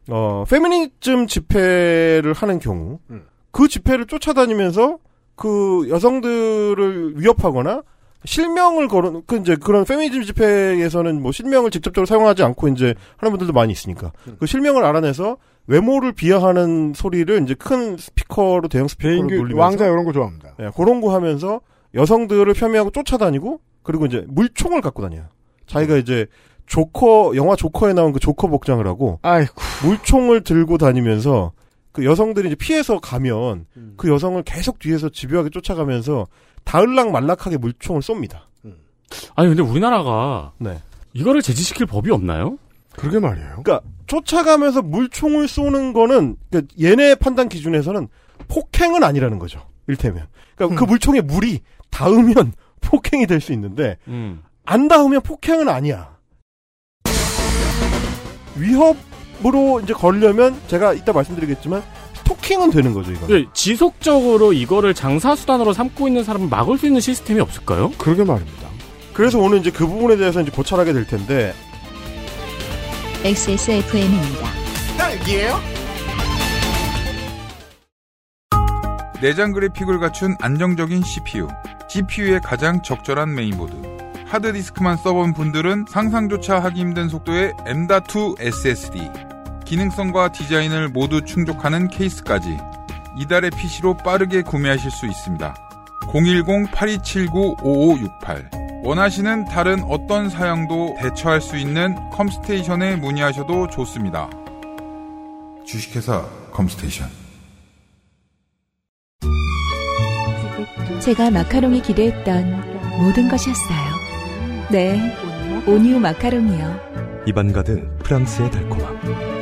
어, 페미니즘 집회를 하는 경우, 음. 그 집회를 쫓아다니면서 그 여성들을 위협하거나 실명을 걸어, 그 이제 그런 페미니즘 집회에서는 뭐 실명을 직접적으로 사용하지 않고 이제 하는 분들도 많이 있으니까 그 실명을 알아내서 외모를 비하하는 소리를 이제 큰 스피커로 대형 스피커로 돌리면서 왕자 이런 거 좋아합니다. 예, 그런 거 하면서 여성들을 폄훼하고 쫓아다니고 그리고 이제 물총을 갖고 다녀요. 자기가 이제 조커 영화 조커에 나온 그 조커 복장을 하고 아이고. 물총을 들고 다니면서 그 여성들이 이제 피해서 가면 음. 그 여성을 계속 뒤에서 집요하게 쫓아가면서 다을락 말락하게 물총을 쏩니다. 아니 근데 우리나라가 네. 이거를 제지시킬 법이 없나요? 그러게 말이에요. 그러니까 쫓아가면서 물총을 쏘는 거는 그러니까 얘네 판단 기준에서는 폭행은 아니라는 거죠. 일테면. 그러니까 그 물총에 물이 닿으면 폭행이 될 수 있는데 음. 안 닿으면 폭행은 아니야. 위협 으로 이제 걸려면 제가 이따 말씀드리겠지만 스토킹은 되는 거죠, 이거. 근데 지속적으로 이거를 장사 수단으로 삼고 있는 사람을 막을 수 있는 시스템이 없을까요? 그러게 말입니다. 그래서 오늘 이제 그 부분에 대해서 이제 고찰하게 될 텐데 XSFM입니다. 딸기예요? 내장 그래픽을 갖춘 안정적인 CPU, GPU의 가장 적절한 메인보드. 하드디스크만 써본 분들은 상상조차 하기 힘든 속도의 M.2 SSD. 기능성과 디자인을 모두 충족하는 케이스까지 이달의 PC로 빠르게 구매하실 수 있습니다. 010-8279-5568 원하시는 다른 어떤 사양도 대처할 수 있는 컴스테이션에 문의하셔도 좋습니다. 주식회사 컴스테이션 제가 마카롱이 기대했던 모든 것이었어요. 네, 온유 마카롱이요. 입안 가득 프랑스의 달콤함.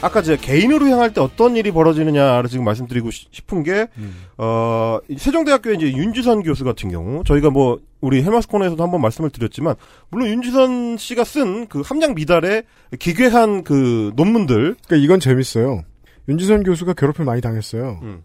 아까 제가 개인으로 향할 때 어떤 일이 벌어지느냐를 지금 말씀드리고 시- 싶은 게, 어, 이 세종대학교의 이제 윤지선 교수 같은 경우, 저희가 뭐, 우리 헬마스 코너에서도 한번 말씀을 드렸지만, 물론 윤지선 씨가 쓴 그 함량 미달의 기괴한 그 논문들. 그러니까 이건 재밌어요. 윤지선 교수가 괴롭힘 많이 당했어요. 음.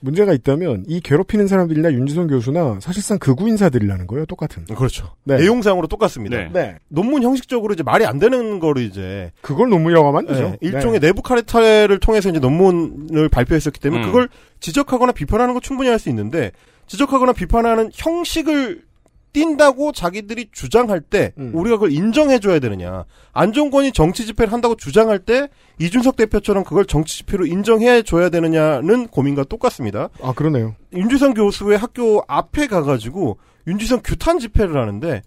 문제가 있다면 이 괴롭히는 사람들이나 윤지선 교수나 사실상 극우 인사들이라는 거예요. 똑같은. 그렇죠. 네. 내용상으로 똑같습니다. 네. 네. 논문 형식적으로 이제 말이 안 되는 거를 이제. 그걸 논문이라고 하면 안 되죠. 네, 일종의 내부 카레타를 통해서 이제 논문을 발표했었기 때문에 음. 그걸 지적하거나 비판하는 거 충분히 할 수 있는데 지적하거나 비판하는 형식을 띈다고 자기들이 주장할 때 음. 우리가 그걸 인정해줘야 되느냐 안종권이 정치 집회를 한다고 주장할 때 이준석 대표처럼 그걸 정치 집회로 인정해줘야 되느냐는 고민과 똑같습니다. 아 그러네요. 윤지선 교수의 학교 앞에 가가지고 윤지선 규탄 집회를 하는데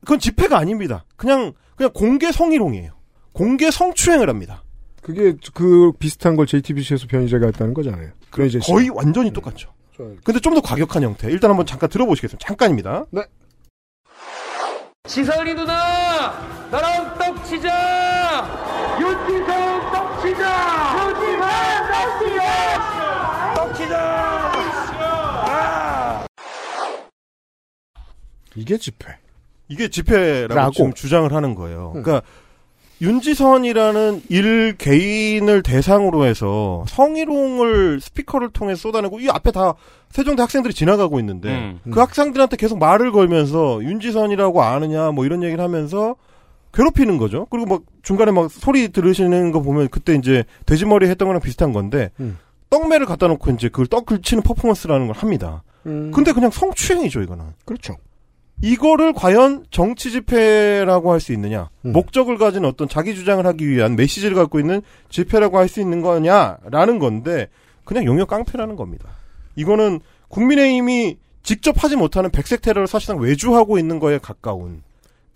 그건 집회가 아닙니다. 그냥 그냥 공개 성희롱이에요. 공개 성추행을 합니다. 그게 그 비슷한 걸 JTBC에서 변희재가 했다는 거잖아요. 씨. 거의 완전히 똑같죠. 근데 좀 더 과격한 형태. 일단 한번 잠깐 들어보시겠습니다. 잠깐입니다. 네. 지선이 누나 나랑 떡 치자 윤지성 떡 치자 윤지성 떡 치자 떡 치자 이게 집회. 이게 집회라고 라고. 지금 주장을 하는 거예요. 음. 그러니까 윤지선이라는 일 개인을 대상으로 해서 성희롱을 스피커를 통해 쏟아내고 이 앞에 다 세종대 학생들이 지나가고 있는데 음. 그 학생들한테 계속 말을 걸면서 윤지선이라고 아느냐 뭐 이런 얘기를 하면서 괴롭히는 거죠. 그리고 막 중간에 막 소리 들으시는 거 보면 그때 이제 돼지머리 했던 거랑 비슷한 건데 음. 떡매를 갖다 놓고 이제 그걸 떡을 치는 퍼포먼스라는 걸 합니다. 근데 그냥 성추행이죠, 이거는. 그렇죠. 이거를 과연 정치 집회라고 할 수 있느냐? 음. 목적을 가진 어떤 자기 주장을 하기 위한 메시지를 갖고 있는 집회라고 할 수 있는 거냐라는 건데 그냥 용역 깡패라는 겁니다. 이거는 국민의힘이 직접 하지 못하는 백색 테러를 사실상 외주하고 있는 거에 가까운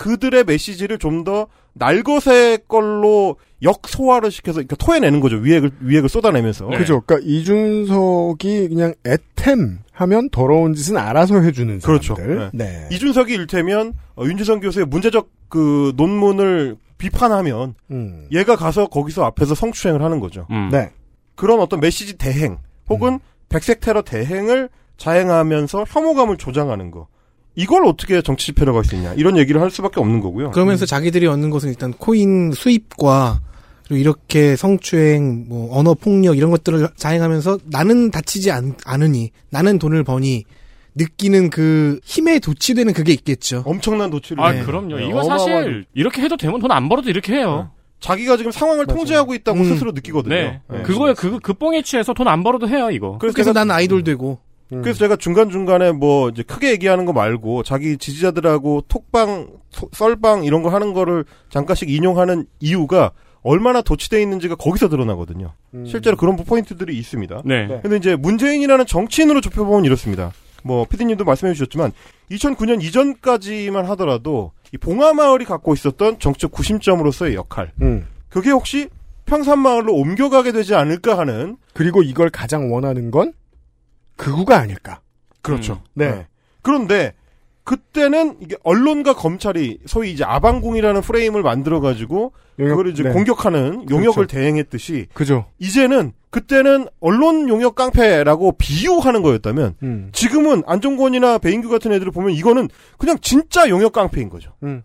그들의 메시지를 좀 더 날것의 걸로 역소화를 시켜서 그러니까 토해내는 거죠. 위액을 위액을 쏟아내면서. 그죠. 그러니까 이준석이 그냥 애템 하면 더러운 짓은 알아서 해주는 그렇죠. 사람들. 네. 네. 이준석이 일테면 어, 윤지성 교수의 문제적 그 논문을 비판하면 음. 얘가 가서 거기서 앞에서 성추행을 하는 거죠. 네. 그런 어떤 메시지 대행 혹은 백색 테러 대행을 자행하면서 혐오감을 조장하는 거. 이걸 어떻게 정치 집회라고 할 수 있냐. 이런 얘기를 할 수밖에 없는 거고요. 그러면서 자기들이 얻는 것은 일단 코인 수입과 그리고 이렇게 성추행, 뭐 언어 폭력 이런 것들을 자행하면서 나는 다치지 않, 않으니 나는 돈을 버니 느끼는 그 힘에 도취되는 그게 있겠죠. 엄청난 도취를. 아, 네. 그럼요. 네, 이거 어마어마한- 사실 이렇게 해도 되면 돈 안 벌어도 이렇게 해요. 자기가 지금 상황을 통제하고 있다고 스스로 느끼거든요. 네. 네. 그거에 그, 그 뽕에 취해서 돈 안 벌어도 해요, 이거. 그래서, 난 아이돌 되고. 그래서 제가 중간중간에 뭐 이제 크게 얘기하는 거 말고 자기 지지자들하고 톡방, 소- 썰방 이런 거 하는 거를 잠깐씩 인용하는 이유가 얼마나 도취돼 있는지가 거기서 드러나거든요. 실제로 그런 포인트들이 있습니다. 네. 근데 이제 문재인이라는 정치인으로 좁혀보면 이렇습니다. 뭐 피디님도 말씀해 주셨지만 2009년 이전까지만 하더라도 이 봉하마을이 갖고 있었던 정치적 구심점으로서의 역할 음. 그게 혹시 평산마을로 옮겨가게 되지 않을까 하는 그리고 이걸 가장 원하는 건 극우가 아닐까. 그렇죠. 네. 네. 그런데 그때는 이게 언론과 검찰이 소위 이제 아방궁이라는 프레임을 만들어 가지고 용역, 그걸 이제 네. 공격하는 용역을 그렇죠. 대행했듯이 그죠. 이제는 그때는 언론 용역 깡패라고 비유하는 거였다면 음. 지금은 안정권이나 배인규 같은 애들을 보면 이거는 그냥 진짜 용역 깡패인 거죠. 음.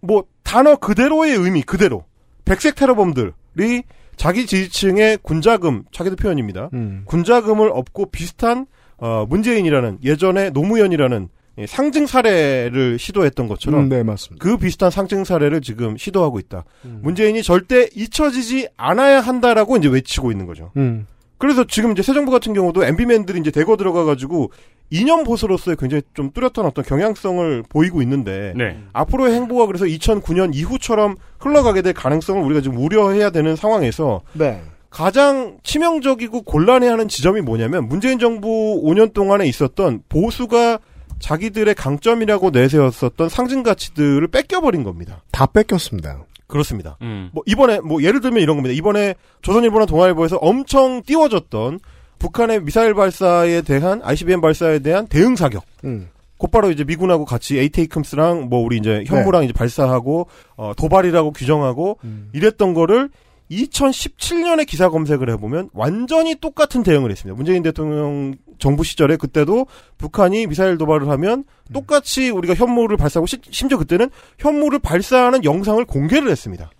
뭐 단어 그대로의 의미 그대로 백색 테러범들이 자기 지지층의 군자금 자기들 표현입니다. 음. 군자금을 업고 비슷한 어, 문재인이라는 예전에 노무현이라는 예, 상징 사례를 시도했던 것처럼 음, 네, 맞습니다. 그 비슷한 상징 사례를 지금 시도하고 있다. 음. 문재인이 절대 잊혀지지 않아야 한다라고 이제 외치고 있는 거죠. 음. 그래서 지금 이제 새 정부 같은 경우도 MB맨들이 이제 대거 들어가가지고 이념 보수로서의 굉장히 좀 뚜렷한 어떤 경향성을 보이고 있는데 네. 앞으로의 행보가 그래서 2009년 이후처럼 흘러가게 될 가능성을 우리가 지금 우려해야 되는 상황에서 네. 가장 치명적이고 곤란해하는 지점이 뭐냐면 문재인 정부 5년 동안에 있었던 보수가 자기들의 강점이라고 내세웠었던 상징 가치들을 뺏겨버린 겁니다. 다 뺏겼습니다. 그렇습니다. 음. 뭐 이번에 뭐 예를 들면 이런 겁니다. 이번에 조선일보나 동아일보에서 엄청 띄워졌던 북한의 미사일 발사에 대한 ICBM 발사에 대한 대응 사격. 음. 곧바로 이제 미군하고 같이 에이테이큼스랑 뭐 우리 이제 현무랑 이제 발사하고 어 도발이라고 규정하고 이랬던 거를 2017년에 기사 검색을 해보면 완전히 똑같은 대응을 했습니다. 문재인 대통령 정부 시절에 그때도 북한이 미사일 도발을 하면 똑같이 우리가 현무를 발사하고 시- 심지어 그때는 현무를 발사하는 영상을 공개를 했습니다.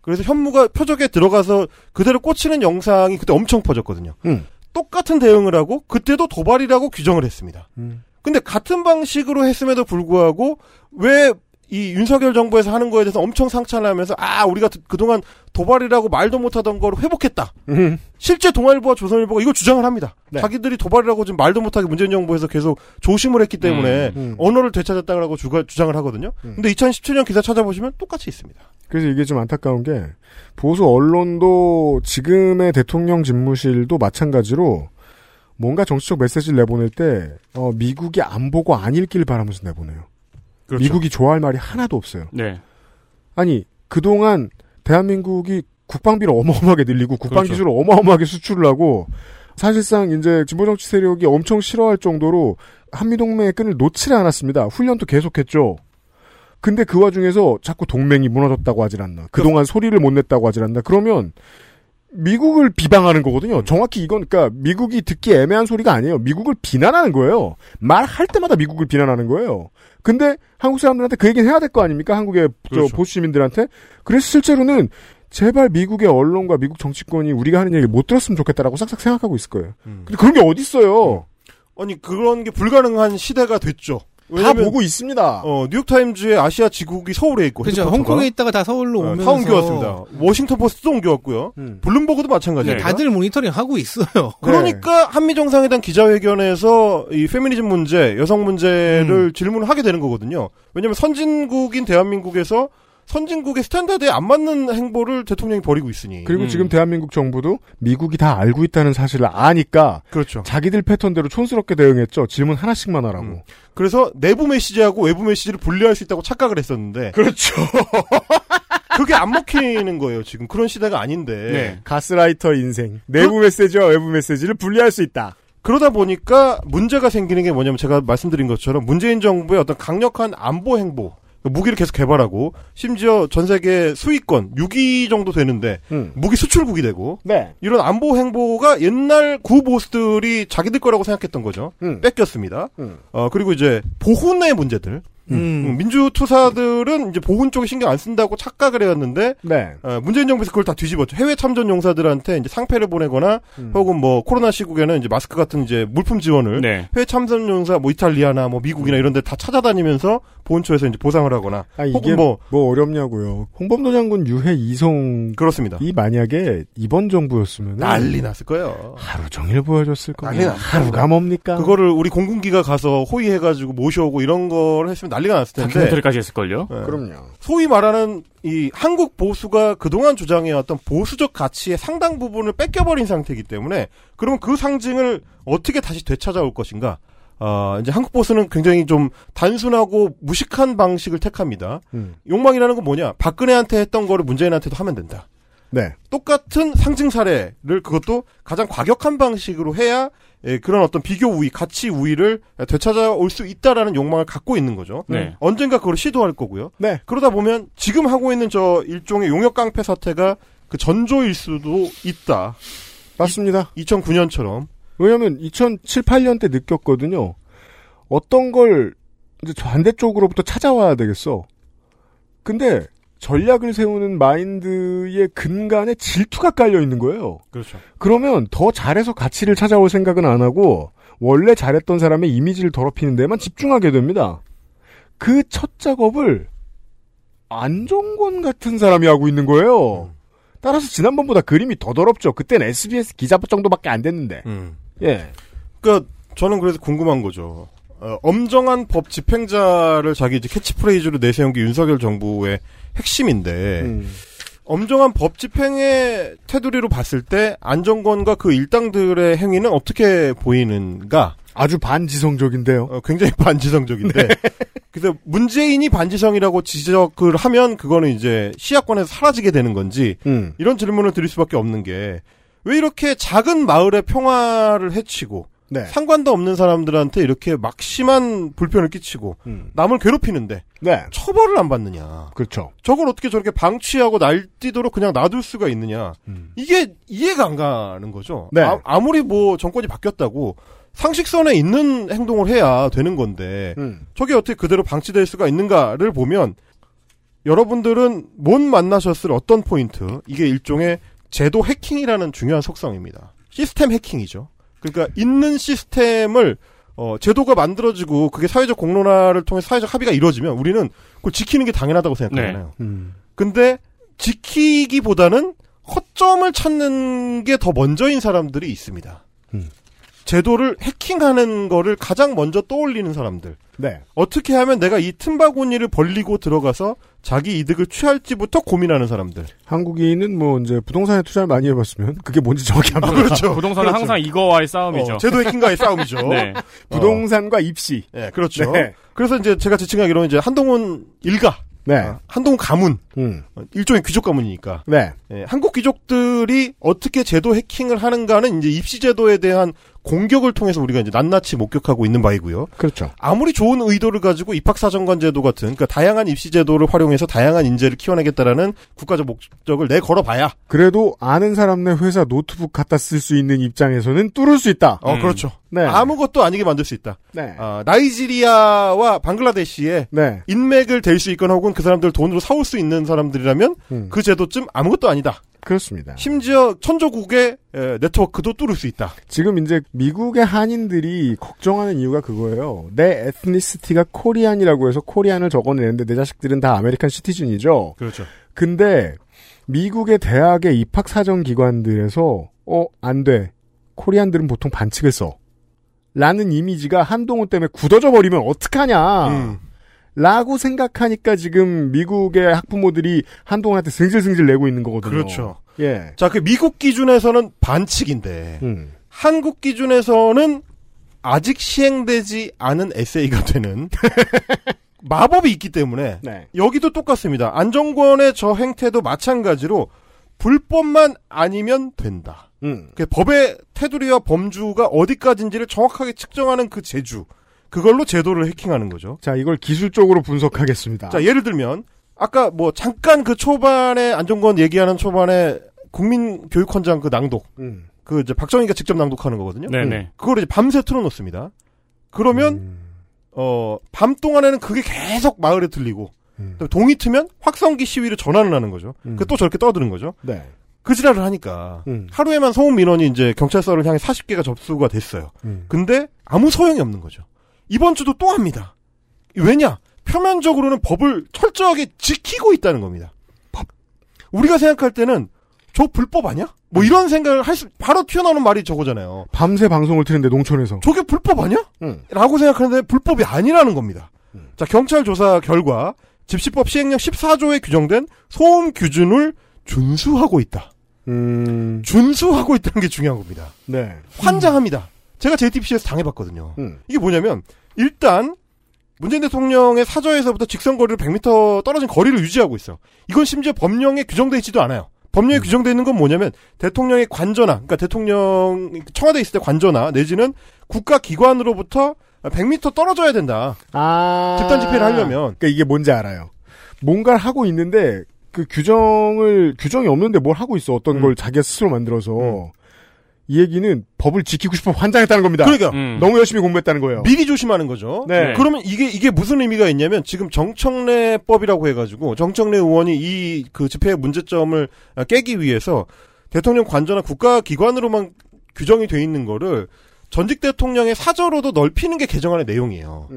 그래서 현무가 표적에 들어가서 그대로 꽂히는 영상이 그때 엄청 퍼졌거든요. 음. 똑같은 대응을 하고 그때도 도발이라고 규정을 했습니다. 음. 근데 같은 방식으로 했음에도 불구하고 왜 이 윤석열 정부에서 하는 거에 대해서 엄청 상찬하면서 아 우리가 그- 그동안 도발이라고 말도 못하던 걸 회복했다. 음. 실제 동아일보와 조선일보가 이거 주장을 합니다. 네. 자기들이 도발이라고 지금 말도 못하게 문재인 정부에서 계속 조심을 했기 때문에 음, 음. 언어를 되찾았다고 주가, 주장을 하거든요. 근데 2017년 기사 찾아보시면 똑같이 있습니다. 그래서 이게 좀 안타까운 게 보수 언론도 지금의 대통령 집무실도 마찬가지로 뭔가 정치적 메시지를 내보낼 때 어, 미국이 안 보고 안 읽길 바라면서 내보내요. 그렇죠. 미국이 좋아할 말이 하나도 없어요. 네. 아니 그동안 대한민국이 국방비를 어마어마하게 늘리고 국방 그렇죠. 기술을 어마어마하게 수출을 하고 사실상 이제 진보 정치 세력이 엄청 싫어할 정도로 한미 동맹의 끈을 놓지를 않았습니다. 훈련도 계속했죠. 근데 그 와중에서 자꾸 동맹이 무너졌다고 하질 않나. 그동안 소리를 못 냈다고 하질 않나. 그러면 미국을 비방하는 거거든요. 정확히 이건 그러니까 미국이 듣기 애매한 소리가 아니에요. 미국을 비난하는 거예요. 말할 때마다 미국을 비난하는 거예요. 근데 한국 사람들한테 그 얘기는 해야 될 거 아닙니까? 한국의 저 그렇죠. 보수 시민들한테. 그래서 실제로는 제발 미국의 언론과 미국 정치권이 우리가 하는 얘기를 못 들었으면 좋겠다라고 싹싹 생각하고 있을 거예요. 근데 그런 게 어디 있어요? 아니 그런 게 불가능한 시대가 됐죠. 왜냐면- 보고 있습니다. 어, 뉴욕타임즈의 아시아 지국이 서울에 있고. 그렇죠. 홍콩에 있다가 다 서울로 어, 오면서 다 옮겨왔습니다. 워싱턴 포스트도 옮겨왔고요. 블룸버그도 마찬가지예요. 다들 모니터링 하고 있어요. 그러니까 한미 정상회담 기자회견에서 이 페미니즘 문제, 여성 문제를 질문을 하게 되는 거거든요. 왜냐하면 선진국인 대한민국에서 선진국의 스탠다드에 안 맞는 행보를 대통령이 벌이고 있으니. 그리고 지금 대한민국 정부도 미국이 다 알고 있다는 사실을 아니까 그렇죠. 자기들 패턴대로 촌스럽게 대응했죠. 질문 하나씩만 하라고. 그래서 내부 메시지하고 외부 메시지를 분리할 수 있다고 착각을 했었는데. 그렇죠. 그게 안 먹히는 거예요. 지금 그런 시대가 아닌데. 네. 가스라이터 인생. 내부 메시지와 외부 메시지를 분리할 수 있다. 그러다 보니까 문제가 생기는 게 뭐냐면 제가 말씀드린 것처럼 문재인 정부의 어떤 강력한 안보 행보, 무기를 계속 개발하고 심지어 전 세계 수익권 6위 정도 되는데 무기 수출국이 되고 네. 이런 안보 행보가 옛날 구보스들이 자기들 거라고 생각했던 거죠. 뺏겼습니다. 어 그리고 이제 보훈의 문제들. 음, 민주 투사들은 이제 보훈 쪽에 신경 안 쓴다고 착각을 해왔는데 네. 어, 문재인 정부에서 그걸 다 뒤집었죠. 해외 참전 용사들한테 이제 상패를 보내거나 음. 혹은 뭐 코로나 시국에는 이제 마스크 같은 이제 물품 지원을 네. 해외 참전 용사 뭐 이탈리아나 뭐 미국이나 이런 데 다 찾아다니면서 보훈처에서 이제 보상을 하거나 아, 이게 혹은 뭐, 뭐 어렵냐고요. 홍범도 장군 유해 이송 그렇습니다. 이 만약에 이번 정부였으면 난리 났을 거예요. 하루 종일 보여줬을 거예요. 하루가 뭡니까? 그거를 우리 공군기가 가서 호위해가지고 모셔오고 이런 걸 했으면 난리 가 났을 텐데. 다큐멘터리까지 했을걸요? 네. 그럼요. 소위 말하는 이 한국 보수가 그동안 주장해왔던 보수적 가치의 상당 부분을 뺏겨버린 상태이기 때문에 그러면 그 상징을 어떻게 다시 되찾아올 것인가? 아, 이제 한국 보수는 굉장히 좀 단순하고 무식한 방식을 택합니다. 음. 욕망이라는 건 뭐냐? 박근혜한테 했던 거를 문재인한테도 하면 된다. 네. 똑같은 상징 사례를 그것도 가장 과격한 방식으로 해야 예, 그런 어떤 비교 우위, 가치 우위를 되찾아올 수 있다라는 욕망을 갖고 있는 거죠. 네. 언젠가 그걸 시도할 거고요. 네. 그러다 보면 지금 하고 있는 저 일종의 용역 깡패 사태가 그 전조일 수도 있다. 맞습니다. 2009년처럼. 왜냐면 2007, 8년 때 느꼈거든요. 어떤 걸 이제 반대쪽으로부터 찾아와야 되겠어. 근데 전략을 세우는 마인드의 근간에 질투가 깔려 있는 거예요. 그렇죠. 그러면 더 잘해서 가치를 찾아올 생각은 안 하고 원래 잘했던 사람의 이미지를 더럽히는 데만 집중하게 됩니다. 그 첫 작업을 안정권 같은 사람이 하고 있는 거예요. 따라서 지난번보다 그림이 더 더럽죠. 그땐 SBS 기자 정도밖에 안 됐는데. 예. 그러니까 저는 그래서 궁금한 거죠. 어, 엄정한 법 집행자를 자기 이제 캐치프레이즈로 내세운 게 윤석열 정부의 핵심인데 음. 엄정한 법 집행의 테두리로 봤을 때 안정권과 그 일당들의 행위는 어떻게 보이는가? 아주 반지성적인데요. 어, 굉장히 반지성적인데. 그래서 문재인이 반지성이라고 지적을 하면 그거는 이제 시야권에서 사라지게 되는 건지 음. 이런 질문을 드릴 수밖에 없는 게 왜 이렇게 작은 마을의 평화를 해치고 네. 상관도 없는 사람들한테 이렇게 막심한 불편을 끼치고 남을 괴롭히는데 네. 처벌을 안 받느냐. 그렇죠. 저걸 어떻게 저렇게 방치하고 날뛰도록 그냥 놔둘 수가 있느냐. 이게 이해가 안 가는 거죠. 네. 아, 무리뭐 정권이 바뀌었다고 상식선에 있는 행동을 해야 되는 건데 음. 저게 어떻게 그대로 방치될 수가 있는가를 보면 여러분들은 못 만나셨을 어떤 포인트 이게 일종의 제도 해킹이라는 중요한 속성입니다. 시스템 해킹이죠. 그러니까 있는 시스템을 어, 제도가 만들어지고 그게 사회적 공론화를 통해 사회적 합의가 이루어지면 우리는 그걸 지키는 게 당연하다고 생각하잖아요. 음. 근데 지키기보다는 허점을 찾는 게 더 먼저인 사람들이 있습니다. 음. 제도를 해킹하는 거를 가장 먼저 떠올리는 사람들. 네. 어떻게 하면 내가 이 틈바구니를 벌리고 들어가서 자기 이득을 취할지부터 고민하는 사람들. 한국인은 뭐 이제 부동산에 투자를 많이 해봤으면 그게 뭔지 정확히 안 아. 그렇죠. 부동산은 그렇죠. 항상 이거와의 싸움이죠. 어, 제도 해킹과의 싸움이죠. 네. 부동산과 입시. 네, 그렇죠. 네. 그래서 이제 제가 지칭하기로는 이제 한동훈 일가. 네. 아, 한동훈 가문. 음. 어, 일종의 귀족 가문이니까. 네. 예, 한국 귀족들이 어떻게 제도 해킹을 하는가는 이제 입시 제도에 대한 공격을 통해서 우리가 이제 낱낱이 목격하고 있는 바이고요. 그렇죠. 아무리 좋은 의도를 가지고 입학사정관 제도 같은 그러니까 다양한 입시 제도를 활용해서 다양한 인재를 키워내겠다라는 국가적 목적을 내 걸어봐야 그래도 아는 사람네 회사 노트북 갖다 쓸 수 있는 입장에서는 뚫을 수 있다. 어 그렇죠. 네. 아무것도 아니게 만들 수 있다. 네. 아, 나이지리아와 방글라데시에 네. 인맥을 댈 수 있거나 혹은 그 사람들 돈으로 사올 수 있는 사람들이라면 음. 그 제도쯤 아무것도 아니다. 그렇습니다. 심지어 천조국의 에, 네트워크도 뚫을 수 있다. 지금 이제 미국의 한인들이 걱정하는 이유가 그거예요. 내 ethnicity가 Korean이라고 해서 Korean을 적어내는데 내 자식들은 다 American citizen이죠. 그렇죠. 근데 미국의 대학의 입학 사정 기관들에서 어, 안 돼. 코리안들은 보통 반칙을 써. 라는 이미지가 한동훈 때문에 굳어져 버리면 어떡하냐. 음. 라고 생각하니까 지금 미국의 학부모들이 한동훈한테 승질승질 내고 있는 거거든요. 그렇죠. 예. 자, 그 미국 기준에서는 반칙인데 음. 한국 기준에서는 아직 시행되지 않은 에세이가 되는 마법이 있기 때문에 네. 여기도 똑같습니다. 안정권의 저 행태도 마찬가지로 불법만 아니면 된다. 음. 그 법의 테두리와 범주가 어디까지인지를 정확하게 측정하는 그 재주. 그걸로 제도를 해킹하는 거죠. 자, 이걸 기술적으로 분석하겠습니다. 자, 예를 들면 아까 뭐 잠깐 그 초반에 안정권 얘기하는 초반에 국민 교육헌장 그 낭독. 음. 그 이제 박정희가 직접 낭독하는 거거든요. 네네. 그걸 이제 밤새 틀어놓습니다. 그러면 음. 어, 밤 동안에는 그게 계속 마을에 들리고 음. 또 동이 트면 확성기 시위를 전환을 하는 거죠. 그 또 저렇게 떠드는 거죠. 네. 그 지랄을 하니까 음. 하루에만 소음 민원이 이제 경찰서를 향해 40개가 접수가 됐어요. 음. 근데 아무 소용이 없는 거죠. 이번 주도 또 합니다. 왜냐? 표면적으로는 법을 철저하게 지키고 있다는 겁니다. 우리가 생각할 때는 저 불법 아니야? 뭐 이런 생각을 할 수, 바로 튀어나오는 말이 저거잖아요. 밤새 방송을 트는데 농촌에서. 저게 불법 아니야? 음. 라고 생각하는데 불법이 아니라는 겁니다. 자, 경찰 조사 결과 집시법 시행령 14조에 규정된 소음 기준을 준수하고 있다. 음. 준수하고 있다는 게 중요한 겁니다. 네. 환장합니다. 제가 JTBC에서 당해봤거든요. 음. 이게 뭐냐면 일단 문재인 대통령의 사저에서부터 직선 거리를 100m 떨어진 거리를 유지하고 있어. 이건 심지어 법령에 규정돼 있지도 않아요. 법령에 음. 규정돼 있는 건 뭐냐면 대통령의 관저나, 그러니까 대통령 청와대에 있을 때 관저나 내지는 국가 기관으로부터 100m 떨어져야 된다. 아. 집단 집회를 하려면. 그러니까 이게 뭔지 알아요. 뭔가를 하고 있는데 그 규정을 규정이 없는데 뭘 하고 있어 어떤 음. 걸 자기가 스스로 만들어서 이 얘기는 법을 지키고 싶어 환장했다는 겁니다. 그러니까 너무 열심히 공부했다는 거예요. 미리 조심하는 거죠. 네. 그러면 이게 이게 무슨 의미가 있냐면 지금 정청래법이라고 해가지고 정청래 의원이 이 그 집회의 문제점을 깨기 위해서 대통령 관저나 국가기관으로만 규정이 돼 있는 거를 전직 대통령의 사저로도 넓히는 게 개정안의 내용이에요.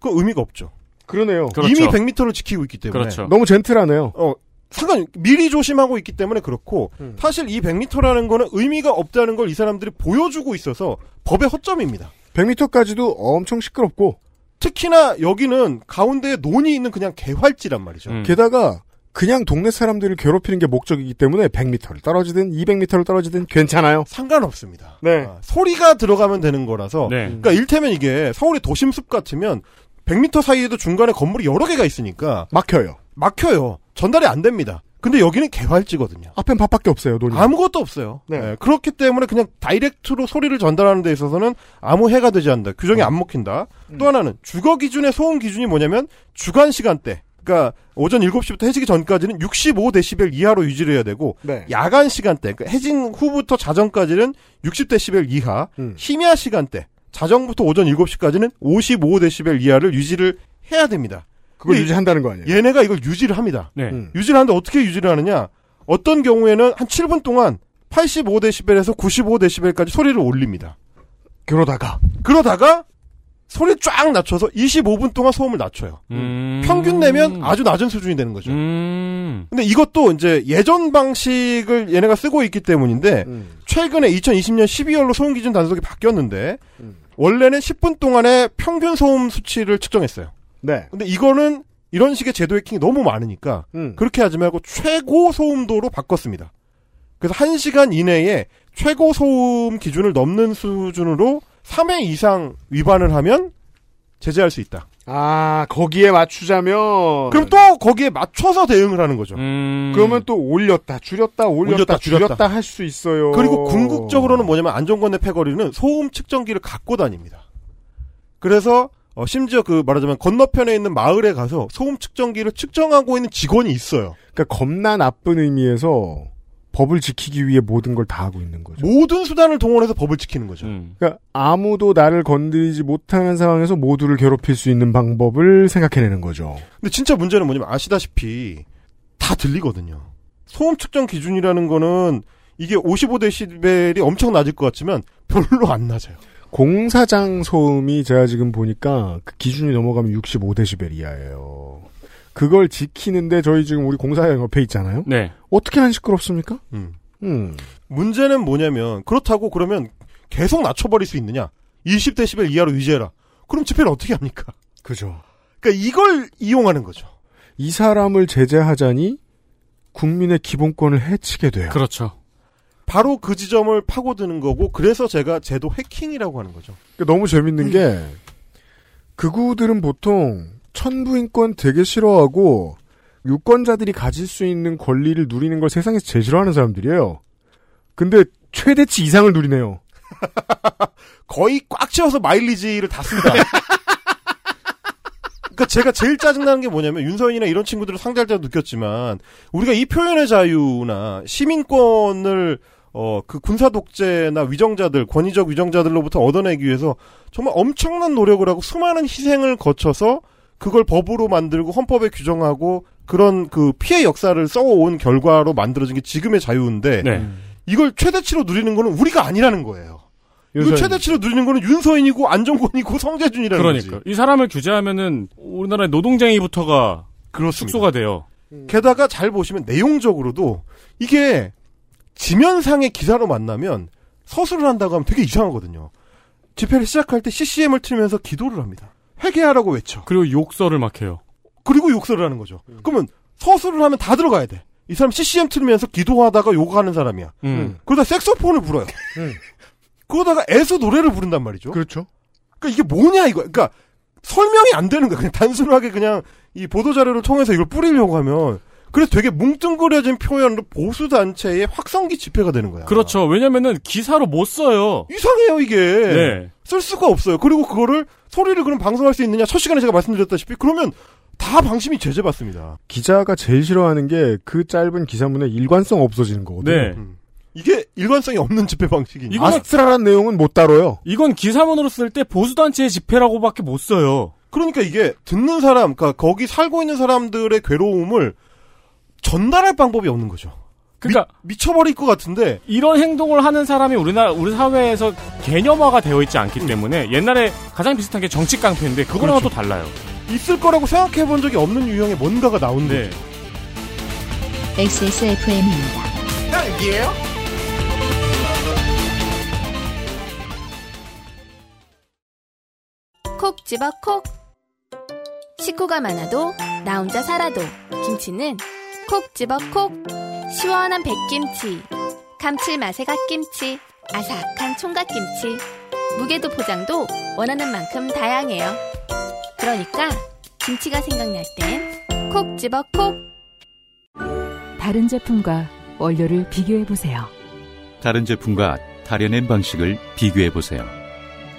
그 의미가 없죠. 그러네요. 이미 100m를 지키고 있기 때문에 그렇죠. 너무 젠틀하네요. 어, 상관 미리 조심하고 있기 때문에 그렇고 음. 사실 이 100m라는 거는 의미가 없다는 걸 이 사람들이 보여주고 있어서 법의 허점입니다. 100m까지도 엄청 시끄럽고 특히나 여기는 가운데에 논이 있는 그냥 개활지란 말이죠. 음. 게다가 그냥 동네 사람들을 괴롭히는 게 목적이기 때문에 100m를 떨어지든 200m를 떨어지든 괜찮아요. 상관없습니다. 네. 아, 소리가 들어가면 되는 거라서 네. 그러니까 일테면 이게 서울의 도심숲 같으면 100m 사이에도 중간에 건물이 여러 개가 있으니까 막혀요. 막혀요. 전달이 안 됩니다. 근데 여기는 개활지거든요. 앞엔 밥밖에 없어요. 논이. 아무것도 없어요. 네. 예, 그렇기 때문에 그냥 다이렉트로 소리를 전달하는 데 있어서는 아무 해가 되지 않는다. 규정이 안 먹힌다. 또 하나는 주거 기준의 소음 기준이 뭐냐면 주간 시간대. 그러니까 오전 7시부터 해지기 전까지는 65데시벨 이하로 유지를 해야 되고 네. 야간 시간대, 그러니까 해진 후부터 자정까지는 60데시벨 이하, 음. 심야 시간대, 자정부터 오전 7시까지는 55데시벨 이하를 유지를 해야 됩니다. 그걸 유지한다는 거 아니에요? 얘네가 이걸 유지를 합니다. 네. 음. 유지를 하는데 어떻게 유지를 하느냐? 어떤 경우에는 한 7분 동안 85데시벨에서 95데시벨까지 소리를 올립니다. 그러다가 그러다가 소리 쫙 낮춰서 25분 동안 소음을 낮춰요. 음. 평균 내면 아주 낮은 수준이 되는 거죠. 음. 근데 이것도 이제 예전 방식을 얘네가 쓰고 있기 때문인데 음. 최근에 2020년 12월로 소음 기준 단속이 바뀌었는데 음. 원래는 10분 동안의 평균 소음 수치를 측정했어요. 네. 근데 이거는 이런 식의 제도 해킹이 너무 많으니까 음. 그렇게 하지 말고 최고 소음도로 바꿨습니다. 그래서 1시간 이내에 최고 소음 기준을 넘는 수준으로 3회 이상 위반을 하면 제재할 수 있다. 아 거기에 맞추자면 그럼 또 거기에 맞춰서 대응을 하는 거죠. 음. 그러면 또 올렸다 줄였다 올렸다, 올렸다, 줄였다, 줄였다. 할 수 있어요. 그리고 궁극적으로는 뭐냐면 안정권의 패거리는 소음 측정기를 갖고 다닙니다. 그래서 어, 심지어 그 말하자면 건너편에 있는 마을에 가서 소음 측정기를 측정하고 있는 직원이 있어요. 그러니까 겁나 나쁜 의미에서 법을 지키기 위해 모든 걸 다 하고 있는 거죠. 모든 수단을 동원해서 법을 지키는 거죠. 음. 그러니까 아무도 나를 건드리지 못하는 상황에서 모두를 괴롭힐 수 있는 방법을 생각해내는 거죠. 근데 진짜 문제는 뭐냐면 아시다시피 다 들리거든요. 소음 측정 기준이라는 거는 이게 55데시벨이 엄청 낮을 것 같지만 별로 안 낮아요. 공사장 소음이 제가 지금 보니까 그 기준이 넘어가면 65데시벨 이하예요. 그걸 지키는데 저희 지금 우리 공사장 옆에 있잖아요. 네. 어떻게 안 시끄럽습니까? 음. 음. 문제는 뭐냐면 그렇다고 그러면 계속 낮춰버릴 수 있느냐? 20데시벨 이하로 유지해라. 그럼 집회를 어떻게 합니까? 그죠. 그러니까 이걸 이용하는 거죠. 이 사람을 제재하자니 국민의 기본권을 해치게 돼요. 그렇죠. 바로 그 지점을 파고드는 거고 그래서 제가 제도 해킹이라고 하는 거죠. 그러니까 너무 재밌는 게 극우들은 보통 천부인권 되게 싫어하고 유권자들이 가질 수 있는 권리를 누리는 걸 세상에서 제일 싫어하는 사람들이에요. 근데 최대치 이상을 누리네요. 거의 꽉 채워서 마일리지를 다 씁니다. 그러니까 제가 제일 짜증나는 게 뭐냐면 윤서인이나 이런 친구들을 상대할 때도 느꼈지만 우리가 이 표현의 자유나 시민권을 어 그 군사 독재나 위정자들 권위적 위정자들로부터 얻어내기 위해서 정말 엄청난 노력을 하고 수많은 희생을 거쳐서 그걸 법으로 만들고 헌법에 규정하고 그런 그 피해 역사를 써온 결과로 만들어진 게 지금의 자유인데 네. 이걸 최대치로 누리는 거는 우리가 아니라는 거예요. 윤서인. 최대치로 누리는 거는 윤서인이고 안정권이고 성재준이라는 그러니까 거지. 이 사람을 규제하면은 우리나라의 노동쟁이부터가 그렇습니다. 축소가 돼요. 게다가 잘 보시면 내용적으로도 이게 지면상의 기사로 만나면 서술을 한다고 하면 되게 이상하거든요. 집회를 시작할 때 CCM을 틀면서 기도를 합니다. 회개하라고 외쳐. 그리고 욕설을 막 해요. 그리고 욕설을 하는 거죠. 그러면 서술을 하면 다 들어가야 돼. 이 사람 CCM 틀면서 기도하다가 욕하는 사람이야. 음. 그러다 색소폰을 불어요. 그러다가 애수 노래를 부른단 말이죠. 그렇죠. 그러니까 이게 뭐냐 이거. 그러니까 설명이 안 되는 거야. 그냥 단순하게 그냥 이 보도 자료를 통해서 이걸 뿌리려고 하면 그래서 되게 뭉뚱그려진 표현으로 보수 단체의 확성기 집회가 되는 거야. 그렇죠. 왜냐면은 기사로 못 써요. 이상해요 이게. 네. 쓸 수가 없어요. 그리고 그거를 소리를 그럼 방송할 수 있느냐? 첫 시간에 제가 말씀드렸다시피 그러면 다 방심이 제재받습니다. 기자가 제일 싫어하는 게 그 짧은 기사문에 일관성 없어지는 거거든요. 네. 음. 이게 일관성이 없는 집회 방식이니. 이거는- 아스트라란 내용은 못 다뤄요. 이건 기사문으로 쓸 때 보수단체의 집회라고밖에 못 써요. 그러니까 이게 듣는 사람, 그러니까 거기 살고 있는 사람들의 괴로움을 전달할 방법이 없는 거죠. 그러니까 미, 쳐버릴 것 같은데 이런 행동을 하는 사람이 우리나라 우리 사회에서 개념화가 되어 있지 않기 때문에 옛날에 가장 비슷한 게 정치 깡패인데 그거랑은 그렇죠. 또 달라요. 있을 거라고 생각해 본 적이 없는 유형의 뭔가가 나온 네. XSFM입니다. 딸기예요? 콕 집어 콕. 식구가 많아도 나 혼자 살아도 김치는 콕 집어 콕. 시원한 백김치, 감칠맛의 갓김치, 아삭한 총각김치. 무게도 포장도 원하는 만큼 다양해요. 그러니까 김치가 생각날 땐 콕 집어 콕. 다른 제품과 원료를 비교해 보세요. 다른 제품과 다려낸 방식을 비교해 보세요.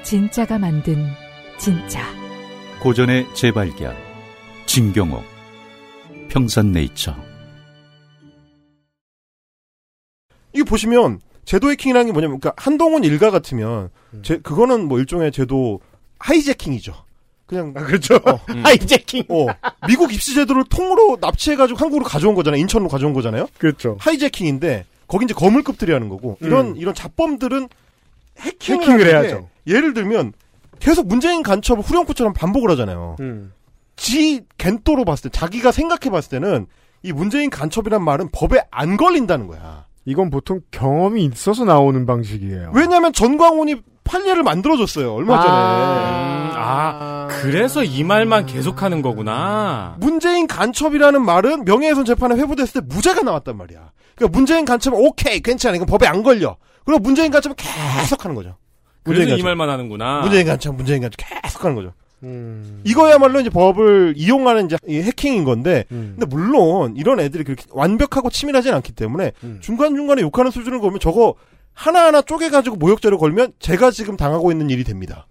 진짜가 만든 진짜. 고전의 재발견. 진경옥. 평산네이처. 이게 보시면 제도 해킹이라는 게 뭐냐면 그러니까 한동훈 일가 같으면 제 그거는 뭐 일종의 제도 하이제킹이죠. 그냥 그렇죠. 하이제킹. 어, 미국 입시 제도를 통으로 납치해가지고 한국으로 가져온 거잖아요. 인천으로 가져온 거잖아요. 그렇죠. 하이제킹인데 거기 이제 거물급들이 하는 거고 이런 음. 이런 잡범들은 해킹을, 해킹을 하는데 해야죠. 예를 들면 계속 문재인 간첩을 후렴구처럼 반복을 하잖아요. 음. 지 겐또로 봤을 때 자기가 생각해 봤을 때는 이 문재인 간첩이란 말은 법에 안 걸린다는 거야. 이건 보통 경험이 있어서 나오는 방식이에요. 왜냐하면 전광훈이 판례를 만들어줬어요 얼마 전에. 아, 그래서 이 말만 계속하는 거구나. 문재인 간첩이라는 말은 명예훼손 재판에 회부됐을 때 무죄가 나왔단 말이야. 그러니까 문재인 간첩은 오케이 괜찮아 이건 법에 안 걸려. 그리고 문재인 간첩은 계속 하는 거죠. 문재인 이 간첩. 말만 하는구나. 문재인 간첩, 문재인 간첩 계속 하는 거죠. 음. 이거야말로 이제 법을 이용하는 이제 이 해킹인 건데, 음. 근데 물론 이런 애들이 그렇게 완벽하고 치밀하진 않기 때문에 음. 중간 중간에 욕하는 수준을 보면 저거 하나 하나 쪼개가지고 모욕죄로 걸면 제가 지금 당하고 있는 일이 됩니다.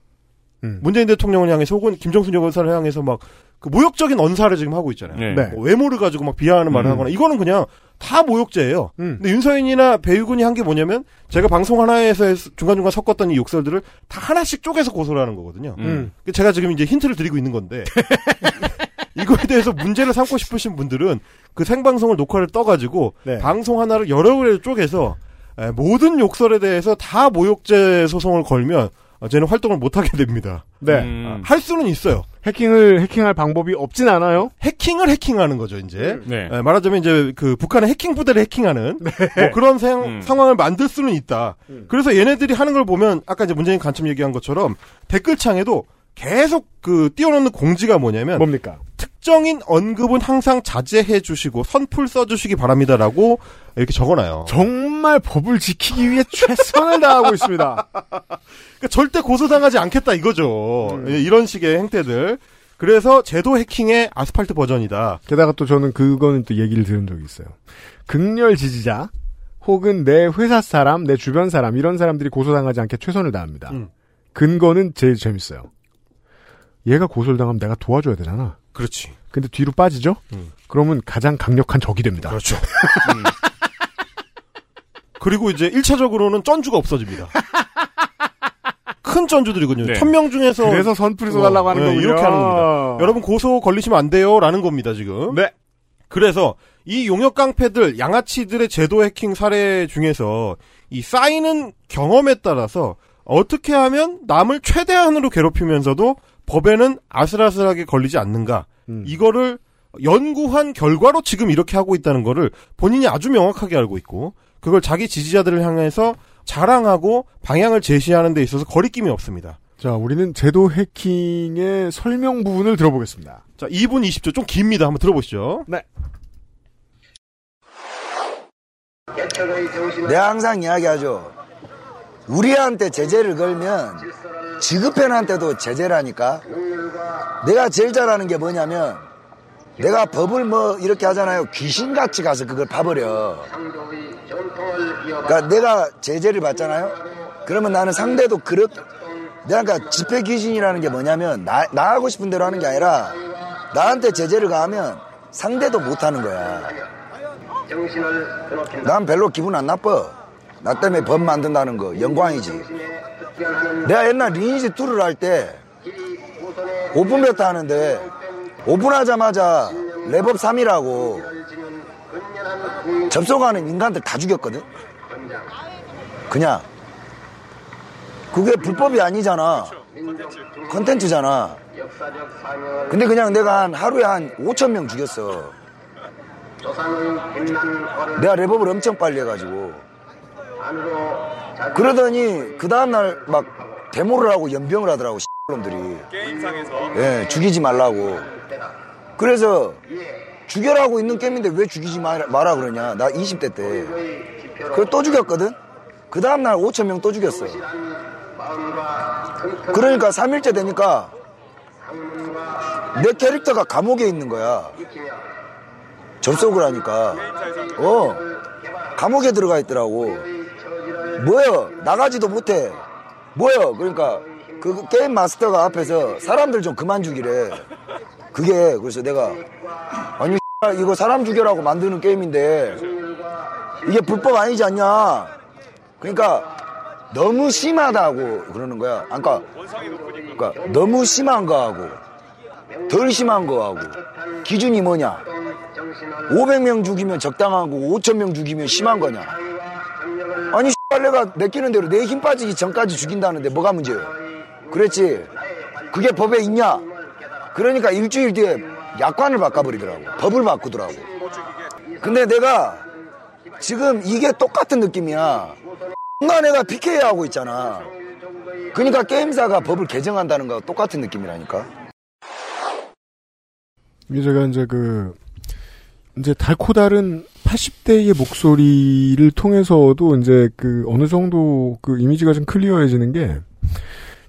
음. 문재인 대통령을 향해서 혹은 김정순 여사를 향해서 막 그 모욕적인 언사를 지금 하고 있잖아요. 네. 네. 뭐 외모를 가지고 막 비하하는 말을 음. 하거나 이거는 그냥 다 모욕죄예요. 음. 근데 윤서인이나 배유근이 한 게 뭐냐면 제가 방송 하나에서 중간중간 섞었던 이 욕설들을 다 하나씩 쪼개서 고소를 하는 거거든요. 음. 제가 지금 이제 힌트를 드리고 있는 건데 이거에 대해서 문제를 삼고 싶으신 분들은 그 생방송을 녹화를 떠가지고 네. 방송 하나를 여러 개를 쪼개서 에, 모든 욕설에 대해서 다 모욕죄 소송을 걸면 어, 쟤는 활동을 못하게 됩니다. 네. 아, 할 수는 있어요. 해킹을 해킹할 방법이 없진 않아요. 해킹을 해킹하는 거죠, 이제. 네. 에, 말하자면 이제 그 북한의 해킹 부대를 해킹하는 뭐 그런 상, 음. 상황을 만들 수는 있다. 그래서 얘네들이 하는 걸 보면 아까 이제 문재인 간첩 얘기한 것처럼 댓글창에도 계속 그 띄워놓는 공지가 뭐냐면 뭡니까? 특정인 언급은 항상 자제해 주시고 선풀 써 주시기 바랍니다라고 이렇게 적어놔요. 정말 법을 지키기 위해 최선을 다하고 있습니다. 그러니까 절대 고소당하지 않겠다 이거죠. 예, 이런 식의 행태들. 그래서 제도 해킹의 아스팔트 버전이다. 게다가 또 저는 그거는 또 얘기를 들은 적이 있어요. 극렬 지지자 혹은 내 회사 사람, 내 주변 사람 이런 사람들이 고소당하지 않게 최선을 다합니다. 음. 근거는 제일 재밌어요. 얘가 고소를 당하면 내가 도와줘야 되잖아. 그렇지. 근데 뒤로 빠지죠? 음. 그러면 가장 강력한 적이 됩니다. 그렇죠. 그리고 이제 1차적으로는 쩐주가 없어집니다. 큰 쩐주들이거든요. 네. 천명 중에서 그래서 선풀이 쏘달라고 하는 네, 거군요. 이렇게 하는 겁니다. 여러분 고소 걸리시면 안 돼요 라는 겁니다 지금. 네. 그래서 이 용역 깡패들 양아치들의 제도 해킹 사례 중에서 이 쌓이는 경험에 따라서 어떻게 하면 남을 최대한으로 괴롭히면서도 법에는 아슬아슬하게 걸리지 않는가 음. 이거를 연구한 결과로 지금 이렇게 하고 있다는 거를 본인이 아주 명확하게 알고 있고 그걸 자기 지지자들을 향해서 자랑하고 방향을 제시하는 데 있어서 거리낌이 없습니다. 자, 우리는 제도 해킹의 설명 부분을 들어보겠습니다. 자, 2분 20초 좀 깁니다. 한번 들어보시죠. 네. 내가 항상 이야기하죠. 우리한테 제재를 걸면 지급편한테도 제재라니까. 내가 제일 잘하는 게 뭐냐면 내가 법을 뭐 이렇게 하잖아요. 귀신같이 가서 그걸 봐버려. 그러니까 내가 제재를 받잖아요. 그러면 나는 상대도 그렇게 내가 그러니까 집회 귀신이라는 게 뭐냐면 나, 나 하고 싶은 대로 하는 게 아니라 나한테 제재를 가하면 상대도 못 하는 거야. 난 별로 기분 안 나빠. 나 때문에 법 만든다는 거 영광이지. 내가 옛날 리니지 2를 할 때 open beta 하는데 오픈하자마자 랩업 3이라고 접속하는 인간들 다 죽였거든. 그냥 그게 불법이 아니잖아. 컨텐츠잖아. 근데 그냥 내가 한 하루에 한 5천 명 죽였어. 내가 랩업을 엄청 빨리 해가지고. 그러더니 그 다음날 막 데모를 하고 연병을 하더라고 놈들이. 게임상에서 예, 죽이지 말라고. 그래서 죽여라고 있는 게임인데 왜 죽이지 마라, 마라 그러냐. 나 20대 때. 그걸 또 죽였거든? 그 다음날 5천 명 또 죽였어. 그러니까 3일째 되니까 내 캐릭터가 감옥에 있는 거야. 접속을 하니까. 어. 감옥에 들어가 있더라고. 뭐야? 나가지도 못해. 뭐야? 그러니까 그 게임 마스터가 앞에서 사람들 좀 그만 죽이래. 그게 그래서 내가 아니 이거 사람 죽여라고 만드는 게임인데 이게 불법 아니지 않냐? 그러니까 너무 심하다고 그러는 거야. 아, 그러니까, 그러니까 너무 심한 거하고 덜 심한 거하고 기준이 뭐냐? 500명 죽이면 적당하고 5,000명 죽이면 심한 거냐? 내가 내끼는 대로 내 힘 빠지기 전까지 죽인다는데 뭐가 문제예요? 그랬지. 그게 법에 있냐? 그러니까 일주일 뒤에 약관을 바꿔버리더라고. 법을 바꾸더라고. 근데 내가 지금 이게 똑같은 느낌이야. 순간 내가 PK 하고 있잖아. 그러니까 게임사가 법을 개정한다는 거 똑같은 느낌이라니까. 이게 제가 이제 그 이제 달코 다른 80대의 목소리를 통해서도 이제 그 어느 정도 그 이미지가 좀 클리어해지는 게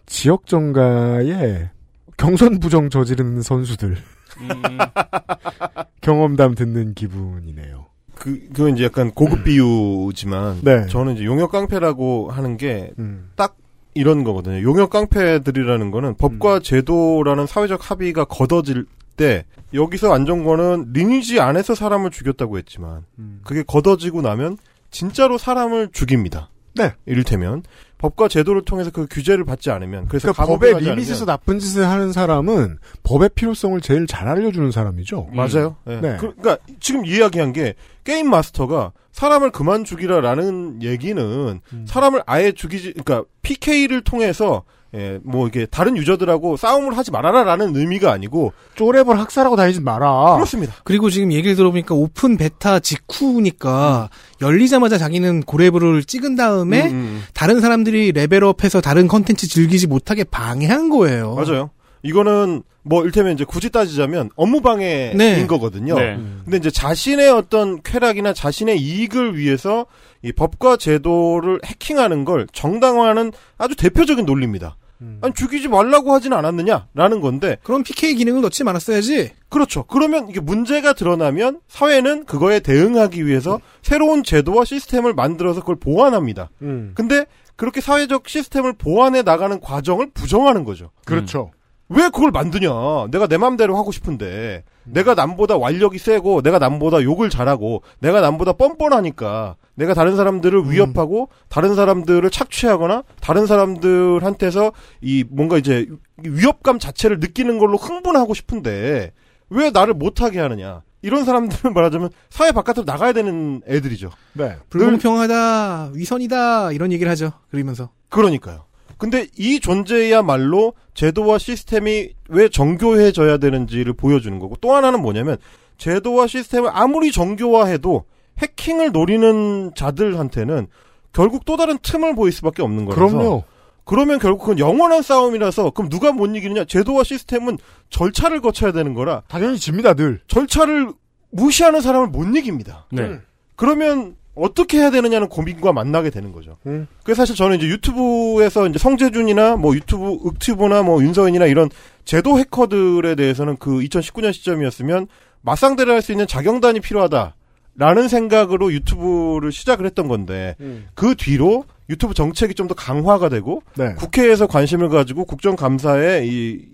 지역 정가에 경선 부정 저지르는 선수들 경험담 듣는 기분이네요. 그, 그건 이제 약간 고급 비유지만, 네. 저는 이제 용역 깡패라고 하는 게, 음. 딱 이런 거거든요. 용역 깡패들이라는 거는 법과 제도라는 사회적 합의가 걷어질 때, 여기서 안정권은 리니지 안에서 사람을 죽였다고 했지만, 그게 걷어지고 나면, 진짜로 사람을 죽입니다. 네. 이를테면 법과 제도를 통해서 그 규제를 받지 않으면 그래서 그러니까 법의 limit에서 나쁜 짓을 하는 사람은 법의 필요성을 제일 잘 알려주는 사람이죠. 맞아요. 네. 네. 그, 러니까 지금 이야기한 게 게임 마스터가 사람을 그만 죽이라라는 얘기는 음. 사람을 아예 죽이지, 그러니까 PK를 통해서 예, 뭐 이게 다른 유저들하고 싸움을 하지 말아라라는 의미가 아니고 쪼랩을 학살하고 다니지 마라. 그렇습니다. 그리고 지금 얘기를 들어보니까 open beta 직후니까 열리자마자 자기는 고레브를 찍은 다음에 음, 음. 다른 사람들이 레벨업해서 다른 컨텐츠 즐기지 못하게 방해한 거예요. 맞아요. 이거는 뭐 일테면 이제 굳이 따지자면 업무 방해인 네. 거거든요. 네. 근데 이제 자신의 어떤 쾌락이나 자신의 이익을 위해서 이 법과 제도를 해킹하는 걸 정당화하는 아주 대표적인 논리입니다. 아니 죽이지 말라고 하진 않았느냐라는 건데 그럼 PK 기능을 넣지 말았어야지. 그렇죠. 그러면 이게 문제가 드러나면 사회는 그거에 대응하기 위해서 새로운 제도와 시스템을 만들어서 그걸 보완합니다. 음. 근데 그렇게 사회적 시스템을 보완해 나가는 과정을 부정하는 거죠. 그렇죠. 왜 그걸 만드냐? 내가 내 맘대로 하고 싶은데 내가 남보다 완력이 세고 내가 남보다 욕을 잘하고 내가 남보다 뻔뻔하니까 내가 다른 사람들을 위협하고 다른 사람들을 착취하거나 다른 사람들한테서 이 뭔가 이제 위협감 자체를 느끼는 걸로 흥분하고 싶은데 왜 나를 못하게 하느냐? 이런 사람들은 말하자면 사회 바깥으로 나가야 되는 애들이죠. 네. 불공평하다, 위선이다 이런 얘기를 하죠. 그러면서. 그러니까요. 근데 이 존재야말로 제도와 시스템이 왜 정교해져야 되는지를 보여주는 거고 또 하나는 뭐냐면 제도와 시스템을 아무리 정교화해도 해킹을 노리는 자들한테는 결국 또 다른 틈을 보일 수밖에 없는 거라서 그럼요. 그러면 결국 그건 영원한 싸움이라서 그럼 누가 못 이기느냐 제도와 시스템은 절차를 거쳐야 되는 거라 당연히 집니다 늘 절차를 무시하는 사람을 못 이깁니다. 네. 그러면 어떻게 해야 되느냐는 고민과 만나게 되는 거죠. 음. 그래서 사실 저는 이제 유튜브에서 이제 성재준이나 뭐 유튜브 윽튜브나 뭐 윤서인이나 이런 제도 해커들에 대해서는 그 2019년 시점이었으면 맞상대를 할 수 있는 자경단이 필요하다라는 생각으로 유튜브를 시작을 했던 건데 음. 그 뒤로 유튜브 정책이 좀 더 강화가 되고 네. 국회에서 관심을 가지고 국정감사에 이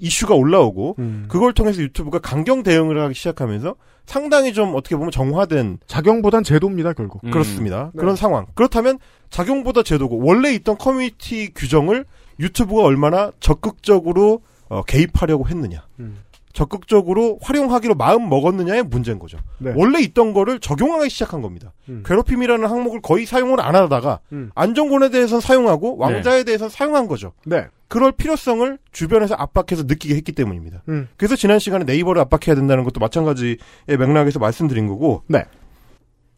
이슈가 올라오고 음. 그걸 통해서 유튜브가 강경 대응을 하기 시작하면서 상당히 좀 어떻게 보면 정화된 작용보단 제도입니다 결국. 음. 그렇습니다. 네. 그런 상황. 그렇다면 작용보다 제도고 원래 있던 커뮤니티 규정을 유튜브가 얼마나 적극적으로 어, 개입하려고 했느냐. 음. 적극적으로 활용하기로 마음 먹었느냐의 문제인 거죠. 네. 원래 있던 거를 적용하기 시작한 겁니다. 음. 괴롭힘이라는 항목을 거의 사용을 안 하다가 음. 안정권에 대해서는 사용하고 왕자에 대해서는 사용한 거죠. 네. 그럴 필요성을 주변에서 압박해서 느끼게 했기 때문입니다. 음. 그래서 지난 시간에 네이버를 압박해야 된다는 것도 마찬가지의 맥락에서 말씀드린 거고 네.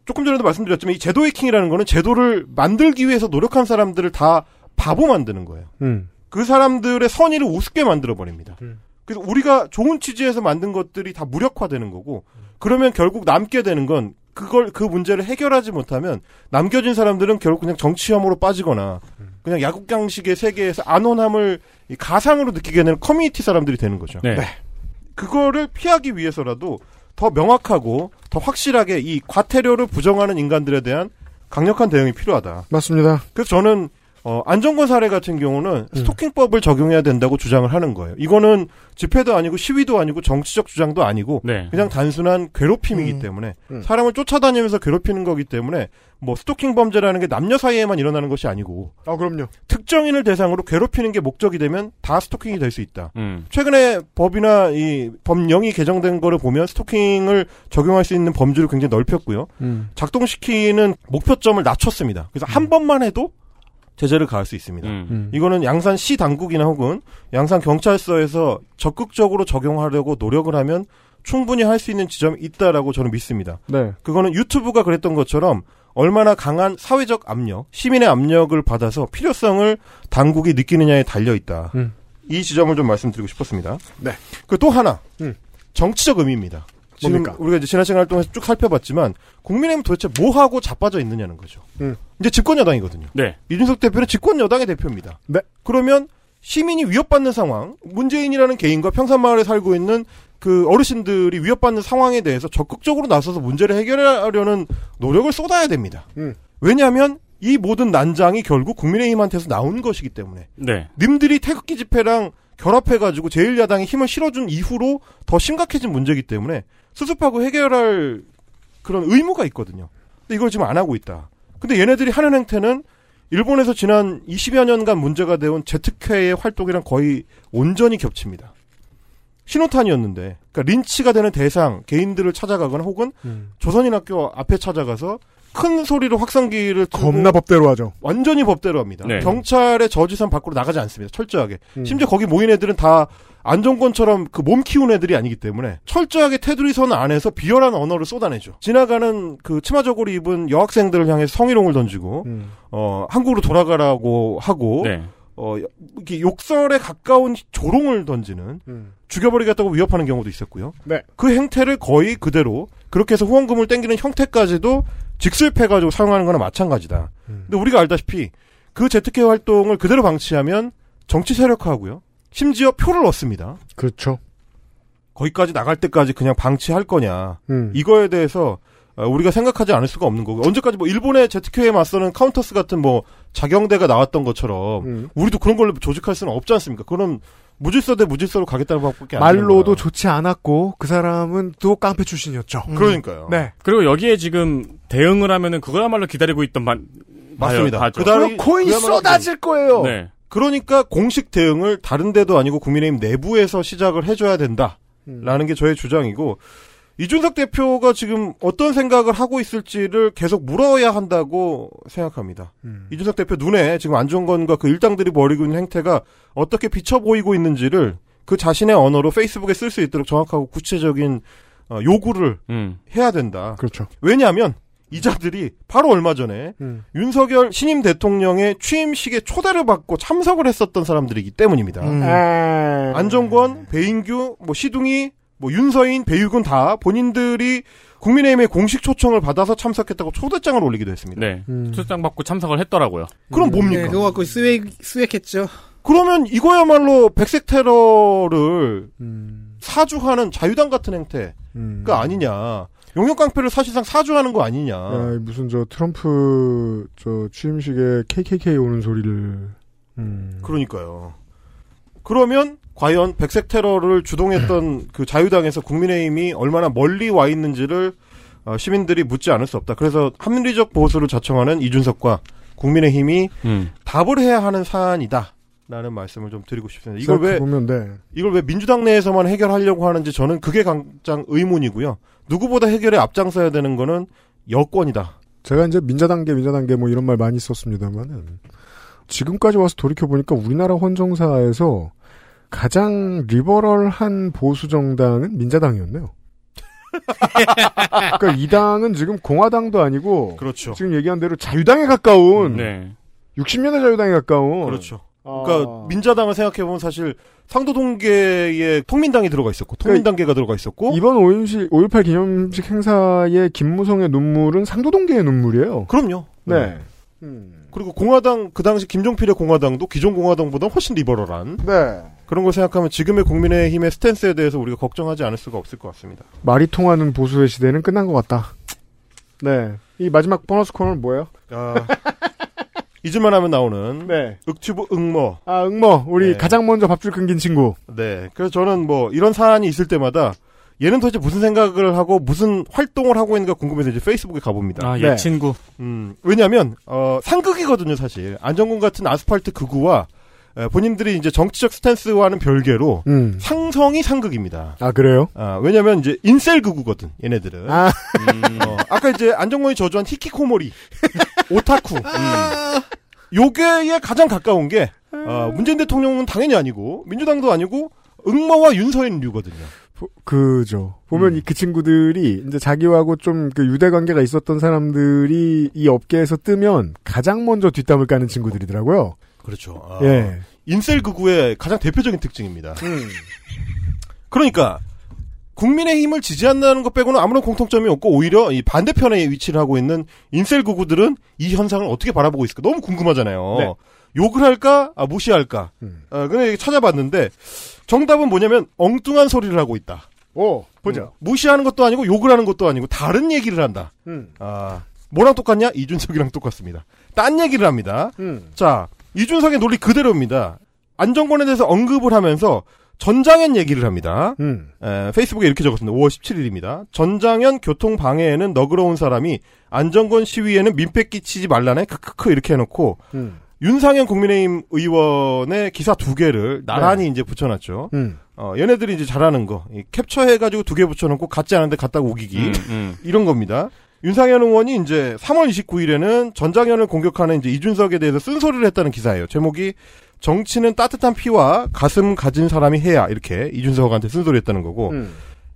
조금 전에도 말씀드렸지만 이 제도 해킹이라는 거는 제도를 만들기 위해서 노력한 사람들을 다 바보 만드는 거예요. 음. 그 사람들의 선의를 우습게 만들어 버립니다. 음. 그래서 우리가 좋은 취지에서 만든 것들이 다 무력화되는 거고 그러면 결국 남게 되는 건 그걸 그 문제를 해결하지 못하면 남겨진 사람들은 결국 그냥 정치 혐오로 빠지거나 그냥 야국강식의 세계에서 안온함을 이 가상으로 느끼게 되는 커뮤니티 사람들이 되는 거죠. 네. 그거를 피하기 위해서라도 더 명확하고 더 확실하게 이 과태료를 부정하는 인간들에 대한 강력한 대응이 필요하다. 맞습니다. 그래서 저는 어, 안정권 사례 같은 경우는 스토킹법을 적용해야 된다고 주장을 하는 거예요. 이거는 집회도 아니고 시위도 아니고 정치적 주장도 아니고 네. 그냥 단순한 괴롭힘이기 음. 때문에 음. 사람을 쫓아다니면서 괴롭히는 거기 때문에 뭐 스토킹 범죄라는 게 남녀 사이에만 일어나는 것이 아니고 아 그럼요. 특정인을 대상으로 괴롭히는 게 목적이 되면 다 스토킹이 될 수 있다. 음. 최근에 법이나 이 법령이 개정된 거를 보면 스토킹을 적용할 수 있는 범주를 굉장히 넓혔고요. 음. 작동시키는 목표점을 낮췄습니다. 그래서 한 번만 해도 제재를 가할 수 있습니다. 음. 음. 이거는 양산 시 당국이나 혹은 양산 경찰서에서 적극적으로 적용하려고 노력을 하면 충분히 할 수 있는 지점이 있다라고 저는 믿습니다. 네. 그거는 유튜브가 그랬던 것처럼 얼마나 강한 사회적 압력, 시민의 압력을 받아서 필요성을 당국이 느끼느냐에 달려 있다. 음. 이 지점을 좀 말씀드리고 싶었습니다. 네. 그 또 하나 음. 정치적 의미입니다. 지금 뭡니까? 우리가 이제 지난 시간을 통해서 쭉 살펴봤지만 국민의힘 도대체 뭐 하고 자빠져 있느냐는 거죠. 음. 이제 집권 여당이거든요. 네. 이준석 대표는 집권 여당의 대표입니다. 네. 그러면 시민이 위협받는 상황, 문재인이라는 개인과 평산마을에 살고 있는 그 어르신들이 위협받는 상황에 대해서 적극적으로 나서서 문제를 해결하려는 노력을 쏟아야 됩니다. 음. 왜냐하면 이 모든 난장이 결국 국민의힘한테서 나온 것이기 때문에 네. 님들이 태극기 집회랑 결합해가지고 제1야당이 힘을 실어준 이후로 더 심각해진 문제이기 때문에 수습하고 해결할 그런 의무가 있거든요. 근데 이걸 지금 안 하고 있다. 근데 얘네들이 하는 행태는 일본에서 지난 20여 년간 문제가 되온 제트케의 활동이랑 거의 온전히 겹칩니다. 신호탄이었는데, 그러니까 린치가 되는 대상 개인들을 찾아가거나 혹은 음. 조선인 학교 앞에 찾아가서 큰 소리로 확성기를 틀고 겁나 법대로 하죠. 완전히 법대로 합니다. 네. 경찰의 저지선 밖으로 나가지 않습니다. 철저하게. 음. 심지어 거기 모인 애들은 다 안정권처럼 그 몸 키운 애들이 아니기 때문에 철저하게 테두리 선 안에서 비열한 언어를 쏟아내죠. 지나가는 그 치마저고리 입은 여학생들을 향해서 성희롱을 던지고 음. 어 한국으로 돌아가라고 하고 네. 어 이렇게 욕설에 가까운 조롱을 던지는 음. 죽여버리겠다고 위협하는 경우도 있었고요. 네. 그 행태를 거의 그대로 그렇게 해서 후원금을 땡기는 형태까지도 직슬패가지고 사용하는 거나 마찬가지다. 근데 우리가 알다시피 그 재특회 활동을 그대로 방치하면 정치 세력화하고요. 심지어 표를 얻습니다. 그렇죠. 거기까지 나갈 때까지 그냥 방치할 거냐. 음. 이거에 대해서 어, 우리가 생각하지 않을 수가 없는 거고 언제까지 뭐 일본의 재특회에 맞서는 카운터스 같은 뭐 자경대가 나왔던 것처럼 음. 우리도 그런 걸로 조직할 수는 없지 않습니까? 그럼 무질서 대 무질서로 가겠다는 방법밖에 말로도. 좋지 않았고 그 사람은 또 깡패 출신이었죠. 그러니까요. 네. 그리고 여기에 지금 대응을 하면은 그거야말로 기다리고 있던 만 맞습니다. 그다음에 코인 쏟아질 거예요. 네. 그러니까 공식 대응을 다른 데도 아니고 국민의힘 내부에서 시작을 해줘야 된다. 라는 게 저의 주장이고, 이준석 대표가 지금 어떤 생각을 하고 있을지를 계속 물어야 한다고 생각합니다. 이준석 대표 눈에 지금 안종건과 그 일당들이 벌이고 있는 행태가 어떻게 비쳐 보이고 있는지를 그 자신의 언어로 페이스북에 쓸 수 있도록 정확하고 구체적인 어, 요구를 음. 해야 된다. 그렇죠. 왜냐하면 이자들이 바로 얼마 전에 음. 윤석열 신임 대통령의 취임식에 초대를 받고 참석을 했었던 사람들이기 때문입니다. 음. 안정권, 배인규, 뭐 시둥이, 뭐 윤서인, 배유근 다 본인들이 국민의힘의 공식 초청을 받아서 참석했다고 초대장을 올리기도 했습니다. 네. 초대장 받고 참석을 했더라고요. 그럼 뭡니까? 네, 그거 갖고 swag, swag했죠. 그러면 이거야말로 백색 테러를 음. 사주하는 자유당 같은 행태가 아니냐. 용역 깡패를 사실상 사주하는 거 아니냐. 야, 무슨 저 트럼프 저 취임식에 KKK 오는 소리를 음. 그러니까요. 그러면 과연 백색 테러를 주동했던 그 자유당에서 국민의힘이 얼마나 멀리 와 있는지를 어, 시민들이 묻지 않을 수 없다. 그래서 합리적 보수를 자청하는 이준석과 국민의힘이 음. 답을 해야 하는 사안이다. 라는 말씀을 좀 드리고 싶습니다. 이걸 왜 보면 네. 이걸 왜 민주당 내에서만 해결하려고 하는지 저는 그게 가장 의문이고요. 누구보다 해결에 앞장서야 되는 거는 여권이다. 제가 이제 민자단계 민자단계 뭐 이런 말 많이 썼습니다만은 지금까지 와서 돌이켜 보니까 우리나라 헌정사에서 가장 리버럴한 보수 정당은 민자당이었네요. 그러니까 이 당은 지금 공화당도 아니고 그렇죠. 지금 얘기한 대로 자유당에 가까운 네. 60년대 자유당에 가까운 그렇죠. 아. 그러니까 민자당을 생각해 보면 사실 상도 동계에 통민당이 들어가 있었고 통민당계가 들어가 있었고 이번 5.18, 5.18 기념식 행사에 김무성의 눈물은 상도 동계의 눈물이에요. 그럼요. 네. 그리고 공화당 그 당시 김종필의 공화당도 기존 공화당보다 훨씬 리버럴한 네. 그런 걸 생각하면 지금의 국민의힘의 스탠스에 대해서 우리가 걱정하지 않을 수가 없을 것 같습니다. 말이 통하는 보수의 시대는 끝난 것 같다. 네. 이 마지막 보너스 코너는 뭐예요? 아, 잊을만 하면 나오는 네. 윽튜브 응모. 아, 응모. 우리 네. 가장 먼저 밥줄 끊긴 친구. 네. 그래서 저는 뭐 이런 사안이 있을 때마다 얘는 도대체 무슨 생각을 하고 무슨 활동을 하고 있는가 궁금해서 이제 페이스북에 가봅니다. 아, 예 친구. 음, 왜냐면, 어, 상극이거든요, 사실. 안정권 같은 아스팔트 극우와, 에, 본인들이 이제 정치적 스탠스와는 별개로, 음. 상성이 상극입니다. 아, 그래요? 아, 왜냐면 이제 인셀 극우거든, 얘네들은. 아. 음, 어, 아까 이제 안정권이 저주한 히키코모리, 오타쿠. 음. 요게에 가장 가까운 게, 어, 문재인 대통령은 당연히 아니고, 민주당도 아니고, 응모와 윤서인류거든요. 그죠. 보면 이그 친구들이 이제 자기하고 좀 그 유대 관계가 있었던 사람들이 이 업계에서 뜨면 가장 먼저 뒷담을 까는 친구들이더라고요. 그렇죠. 아, 예. 인셀 극우의 가장 대표적인 특징입니다. 음. 그러니까 국민의힘을 지지한다는 것 빼고는 아무런 공통점이 없고 오히려 이 반대편에 위치를 하고 있는 인셀 극우들은 이 현상을 어떻게 바라보고 있을까 너무 궁금하잖아요. 네. 욕을 할까, 아, 무시할까. 음. 아, 근데 찾아봤는데 정답은 뭐냐면 엉뚱한 소리를 하고 있다. 오, 보자. 음, 무시하는 것도 아니고 욕을 하는 것도 아니고 다른 얘기를 한다. 음. 아, 뭐랑 똑같냐? 이준석이랑 똑같습니다. 딴 얘기를 합니다. 음. 자, 이준석의 논리 그대로입니다. 안정권에 대해서 언급을 하면서 전장현 얘기를 합니다. 음. 에, 페이스북에 이렇게 적었습니다. 5월 17일입니다. 전장현 교통 방해에는 너그러운 사람이 안정권 시위에는 민폐 끼치지 말라네 크크크 이렇게 해놓고 음. 윤상현 국민의힘 의원의 기사 두 개를 나란히 이제 붙여놨죠. 음. 어, 얘네들이 이제 잘하는 거. 이 캡처해가지고 두 개 붙여놓고 같지 않은데 갖다가 우기기. 음, 음. 이런 겁니다. 윤상현 의원이 이제 3월 29일에는 전장현을 공격하는 이제 이준석에 대해서 쓴소리를 했다는 기사예요. 제목이 정치는 따뜻한 피와 가슴 가진 사람이 해야 이렇게 이준석한테 쓴소리 했다는 거고. 음.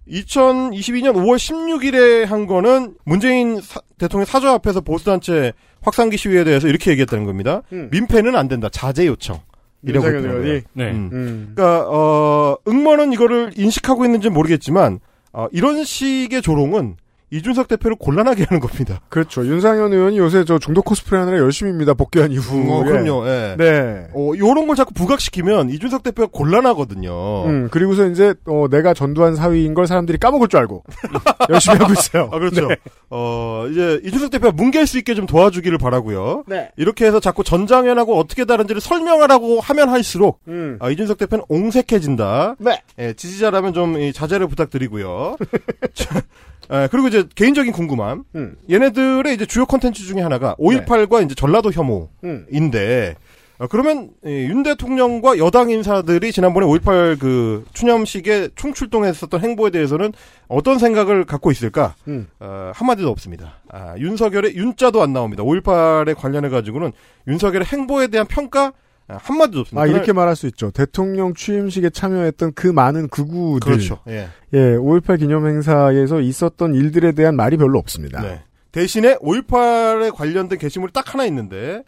2022년 5월 16일에 한 거는 문재인 사- 대통령 사저 앞에서 보수단체 확산기 시위에 대해서 이렇게 얘기했다는 겁니다. 음. 민폐는 안 된다. 자제 요청. 이라고? 거예요. 네. 음. 음. 그러니까 어 응모는 이거를 인식하고 있는지 는 모르겠지만 어, 이런 식의 조롱은 이준석 대표를 곤란하게 하는 겁니다. 그렇죠. 윤상현 의원이 요새 저 중독 코스프레 하느라 열심입니다. 복귀한 이후. 어, 그럼요. 예. 네. 어, 요런 걸 자꾸 부각시키면 이준석 대표가 곤란하거든요. 음, 그리고서 이제, 어, 내가 전두환 사위인 걸 사람들이 까먹을 줄 알고. 열심히 하고 있어요. 아, 그렇죠. 네. 어, 이제 이준석 대표가 뭉갤 수 있게 좀 도와주기를 바라고요. 네. 이렇게 해서 자꾸 전장현하고 어떻게 다른지를 설명하라고 하면 할수록 음. 아, 이준석 대표는 옹색해진다. 네. 예, 지지자라면 좀 이, 자제를 부탁드리고요. 자, 예, 그리고 이제 개인적인 궁금함. 음. 얘네들의 이제 주요 컨텐츠 중에 하나가 5.18과 이제 전라도 혐오인데 음. 어, 그러면 이, 윤 대통령과 여당 인사들이 지난번에 5.18 그 추념식에 총출동했었던 행보에 대해서는 어떤 생각을 갖고 있을까? 음. 어, 한마디도 없습니다. 아, 윤석열의 윤자도 안 나옵니다. 5.18에 관련해 가지고는 윤석열의 행보에 대한 평가 아, 한마디도 없습니다. 아, 이렇게 말할 수 있죠. 대통령 취임식에 참여했던 그 많은 극우들. 그렇죠. 예. 예, 5.18 기념행사에서 있었던 일들에 대한 말이 별로 없습니다. 네. 대신에 5.18에 관련된 게시물이 딱 하나 있는데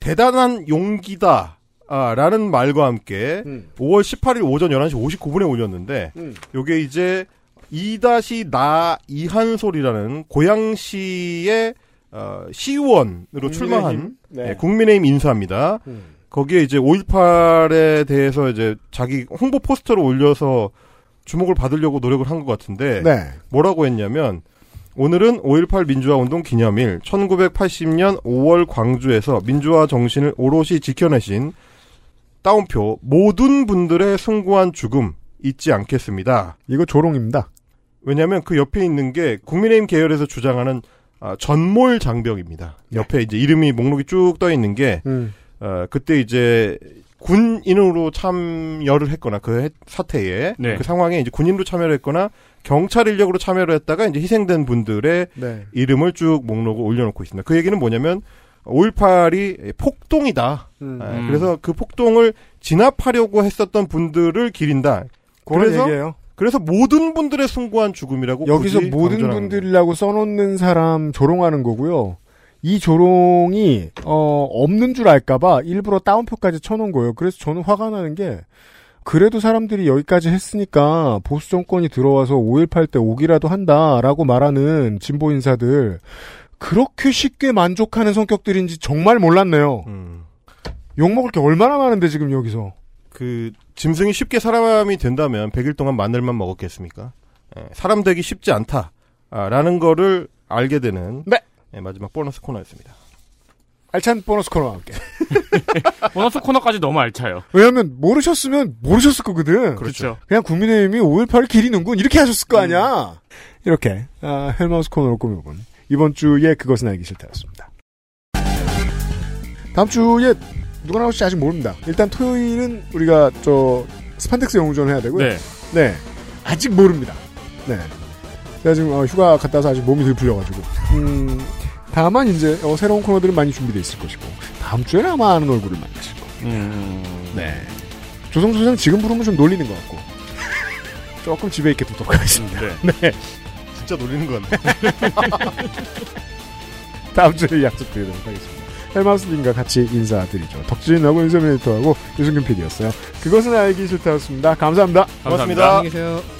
대단한 용기다. 아, 라는 말과 함께 음. 5월 18일 오전 11시 59분에 올렸는데 음. 요게 이제 2-나 이한솔이라는 고양시의 어, 시의원으로? 출마한 네. 예, 국민의힘 인사입니다. 음. 거기에 이제 5.18에 대해서 이제 자기 홍보 포스터를 올려서 주목을 받으려고 노력을 한 것 같은데 네. 뭐라고 했냐면 오늘은 5.18 민주화 운동 기념일 1980년 5월 광주에서 민주화 정신을 오롯이 지켜내신 따옴표 모든 분들의 숭고한 죽음 잊지 않겠습니다. 이거 조롱입니다. 왜냐하면 그 옆에 있는 게 국민의힘 계열에서 주장하는 아, 전몰 장벽입니다. 옆에 이제 이름이 목록이 쭉 떠 있는 게 음. 어, 그때 이제 군인으로 참여를 했거나 그 해- 사태에 네. 그 상황에 이제 군인으로 참여를 했거나 경찰 인력으로 참여를 했다가 이제 희생된 분들의 네. 이름을 쭉 목록을 올려놓고 있습니다. 그 얘기는 뭐냐면 5.18이 폭동이다. 음. 아, 그래서 그 폭동을 진압하려고 했었던 분들을 기린다. 그런 그래서 얘기예요. 그래서 모든 분들의 숭고한 죽음이라고 여기서 모든 분들이라고 써놓는 사람 조롱하는 거고요. 이 조롱이 어, 없는 줄 알까봐 일부러 다운표까지 쳐놓은 거예요. 그래서 저는 화가 나는 게 그래도 사람들이 여기까지 했으니까 보수 정권이 들어와서 5.18 때 오기라도 한다라고 말하는 진보 인사들 그렇게 쉽게 만족하는 성격들인지 정말 몰랐네요. 음. 욕 먹을 게 얼마나 많은데 지금 여기서. 그 짐승이 쉽게 사람이 된다면 100일 동안 마늘만 먹었겠습니까? 예, 사람 되기 쉽지 않다라는 거를 알게 되는 네. 예, 마지막 보너스 코너였습니다. 알찬 보너스 코너와 함께. 보너스 코너까지 너무 알차요. 왜냐면 모르셨으면 모르셨을 거거든. 그렇죠. 그냥 국민의힘이 5.18을 기리는군 이렇게 하셨을 거 아니야. 이렇게 아, 헬마우스 코너를 꾸며본 이번 주에 그것은 알기 싫다였습니다. 다음 주에 누가 나올지 아직 모릅니다. 일단 토요일은 우리가 저 스판덱스 영웅전 해야 되고요. 네. 네. 아직 모릅니다. 네. 제가 지금 어, 휴가 갔다 와서 아직 몸이 덜 풀려가지고. 음, 다만 이제 어, 새로운 코너들은 많이 준비되어 있을 것이고 다음 주에는 아마 아는 얼굴을 만나실 거고. 음. 네. 조성조 소장 지금 부르면 좀 놀리는 것 같고. 조금 집에 있게 두도록 하겠습니다. 네. 진짜 놀리는 것 같네. 다음 주에 약속드리도록 하겠습니다. 헬마우스님과 같이 인사드리죠. 덕진 하고 윤세민 에디터하고 유승균 PD였어요. 그것은 알기 싫다였습니다. 감사합니다. 고맙습니다. 안녕히 계세요.